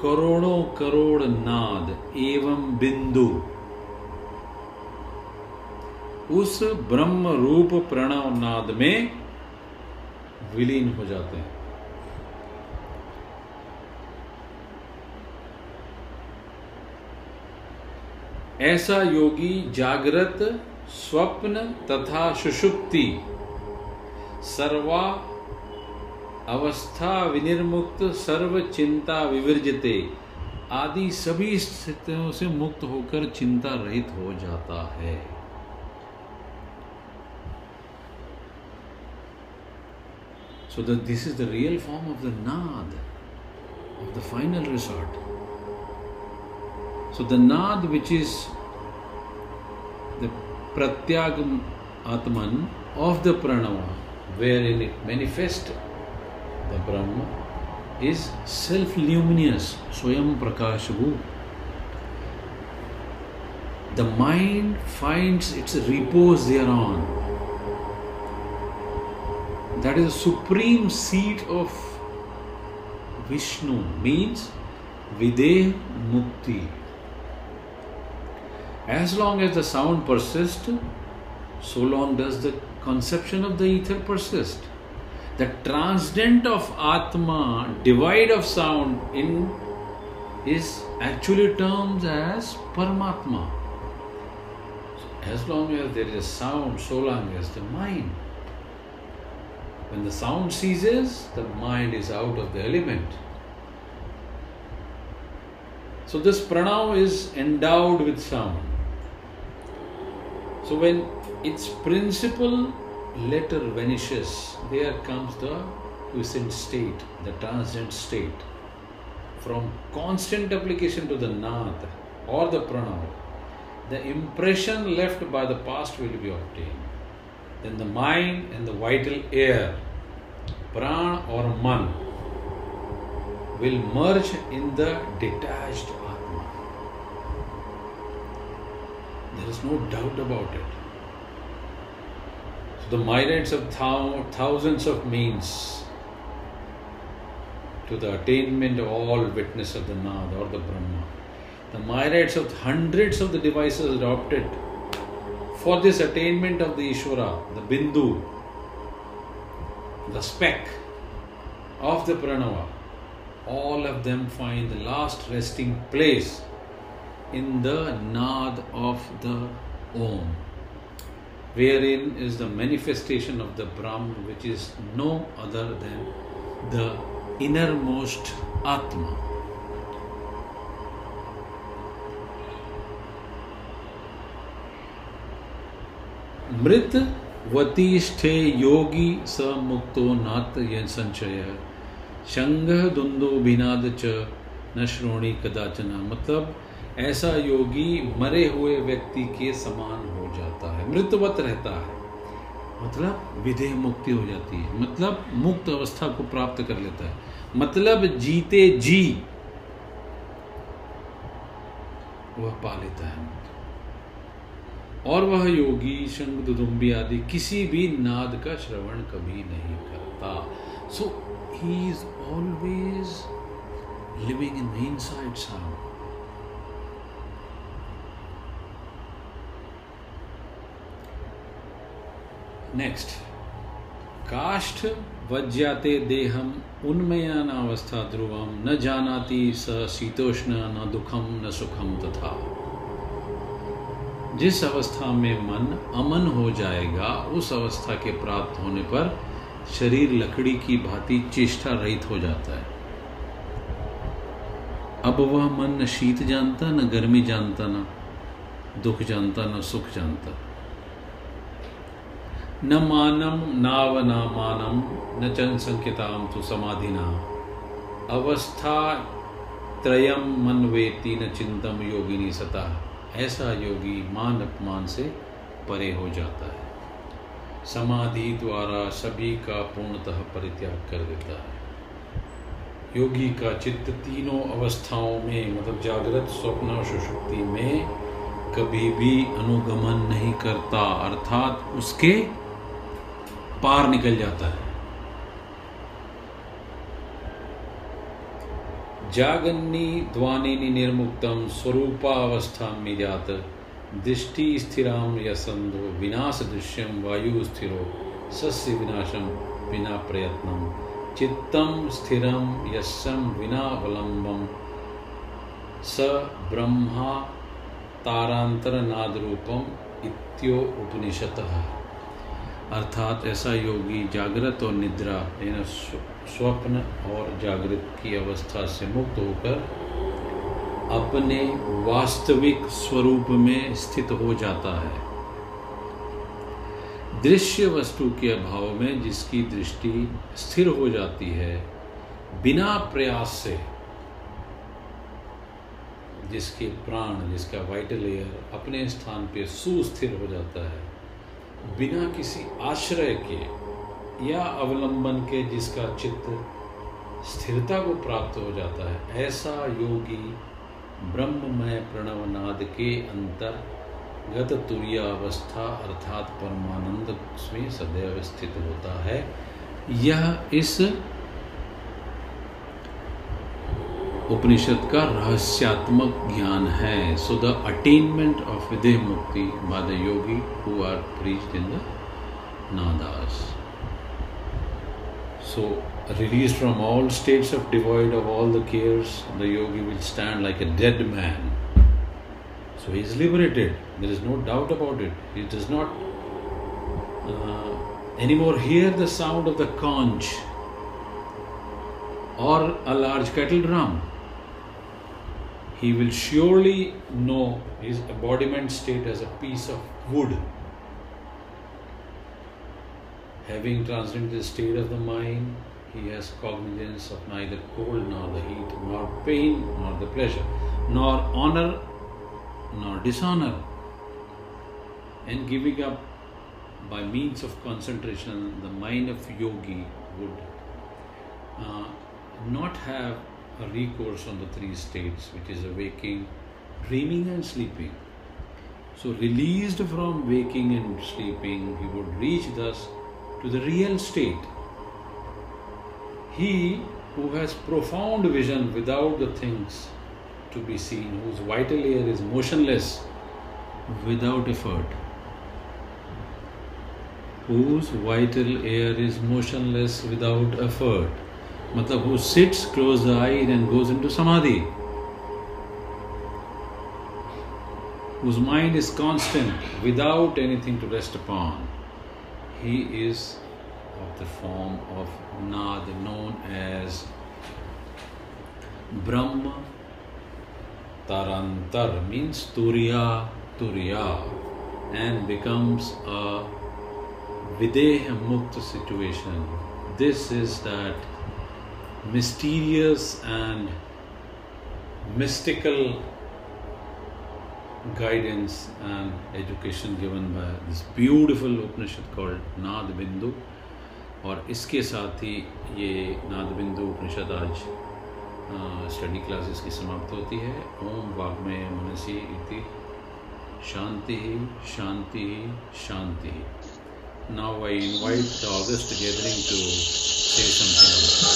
करोड़ों करोड़ नाद एवं बिंदु उस ब्रह्म रूप प्रणव नाद में विलीन हो जाते हैं। ऐसा योगी जागृत, स्वप्न तथा सुषुप्ति, सर्वा अवस्था विनिर्मुक्त, सर्व चिंता विवर्जिते आदि सभी स्थितियों से मुक्त होकर चिंता रहित हो जाता है। So this is the real form of the nad of the final resort So the nad, which is the pratyag atman of the pranava, wherein it manifests the Brahma, is self-luminous, swayam prakashavu. The mind finds its repose thereon. That is the supreme seat of Vishnu, means Videh Mukti. As long as the sound persists, so long does the conception of the ether persist. The transcendent of Atma, divide of sound, in is actually termed as Paramatma. As long as there is a sound, so long as the mind. When the sound ceases, the mind is out of the element. So this pranav is endowed with sound. So when its principal letter vanishes, there comes the quiescent state, the transient state. From constant application to the nad or the pranav, the impression left by the past will be obtained. Then the mind and the vital air, pran or man, will merge in the detached There is no doubt about it. So the myriads of thou- thousands of means to the attainment of all witness of the Nad or the Brahma. The myriads of hundreds of the devices adopted for this attainment of the Ishvara, the Bindu, the speck of the Pranava, all of them find the last resting place in the Nad of the Om, wherein is the manifestation of the Brahm, which is no other than the innermost Atma. मृत वतिष्ठे योगी स मुक्तो नात संचय शंग दुंदो बिनाद च न श्रोणी कदाचना मतलब ऐसा योगी मरे हुए व्यक्ति के समान हो जाता है, मृतवत रहता है। मतलब विधेय मुक्ति हो जाती है मतलब मुक्त अवस्था को प्राप्त कर लेता है। मतलब जीते जी, वह पा लेता है और वह योगी शंख दुदुम्बी आदि किसी भी नाद का श्रवण कभी नहीं करता। So he is always living in the inside sound next काष्ठ वज्याते देहम उन्मयानावस्था ध्रुवम न जानाति स शीतोष्ण, न दुखम न सुखम तथा। जिस अवस्था में मन अमन हो जाएगा, उस अवस्था के प्राप्त होने पर शरीर लकड़ी की भांति चेष्टा रहित हो जाता है। अब वह मन न शीत जानता, न गर्मी जानता, न दुख जानता, न सुख जानता। न मानम नाव न चन तो समाधिना। अवस्था त्रयम मन वेती न चिंतम योगिनी सता। ऐसा योगी मान अपमान से परे हो जाता है। समाधि द्वारा सभी का पूर्णतः परित्याग कर देता है। योगी का चित्त तीनों अवस्थाओं में मतलब जागृत स्वप्न और सुषुप्ति में कभी भी अनुगमन नहीं करता, अर्थात उसके पार निकल जाता है। जागन्नी ध्वानिनी निर्मुक्तम स्वरूपावस्था में जात दृष्टि स्थिराम यसंदो विनाश दृश्यम वायु स्थिरो, सस्य विनाशम बिना प्रयत्नम चित्तम स्थिरम यस्सम विनावलंबम स ब्रह्मा तारांतर नाद रूपम इत्यो उपनिषतः अर्थात ऐसा योगी जागृत और निद्रा, यानी स्वप्न और जागृत की अवस्था से मुक्त होकर अपने वास्तविक स्वरूप में स्थित हो जाता है। दृश्य वस्तु के अभाव में जिसकी दृष्टि स्थिर हो जाती है, बिना प्रयास से, जिसके प्राण, जिसका वाइटल एयर अपने स्थान पे सुस्थिर हो जाता है। बिना किसी आश्रय के या अवलंबन के जिसका चित्त स्थिरता को प्राप्त हो जाता है, ऐसा योगी ब्रह्ममय प्रणवनाद के अंतर गत तुरियावस्था अर्थात परमानंद में सदैव स्थित होता है। यह इस उपनिषद का रहस्यात्मक ज्ञान है। So the attainment of videh mukti by the yogi who are preach in the nadas so release from all states of divide of all the cares the yogi will stand like a dead man so he is liberated there is no doubt about it it is not any more here the sound of the conch और a large cattle drum He will surely know his embodiment state as a piece of wood having transcended the state of the mind, he has cognizance of neither cold nor the heat, nor pain nor the pleasure, nor honor nor dishonor. And giving up by means of concentration, the mind of yogi would uh, not have a recourse on the three states, which is awaking, dreaming, and sleeping. So, released from waking and sleeping, he would reach thus to the real state. He who has profound vision without the things to be seen, whose vital air is motionless without effort, whose vital air is motionless without effort, matlab who sits, close the eye and goes into samadhi, whose mind is constant without anything to rest upon he is of the form of Nad known as Brahma Tarantar means Turiya Turiya and becomes a Videha Mukta situation. This is that mysterious and mystical guidance and education given by this beautiful Upanishad called Nad Bindu और इसके साथ ही ये नाद बिंदु उपनिषद आज स्टडी क्लासेस की समाप्त होती है ओम वाग्मय मनसी इति शांति ही शांति ही शांति ही now I invite the august gathering to say something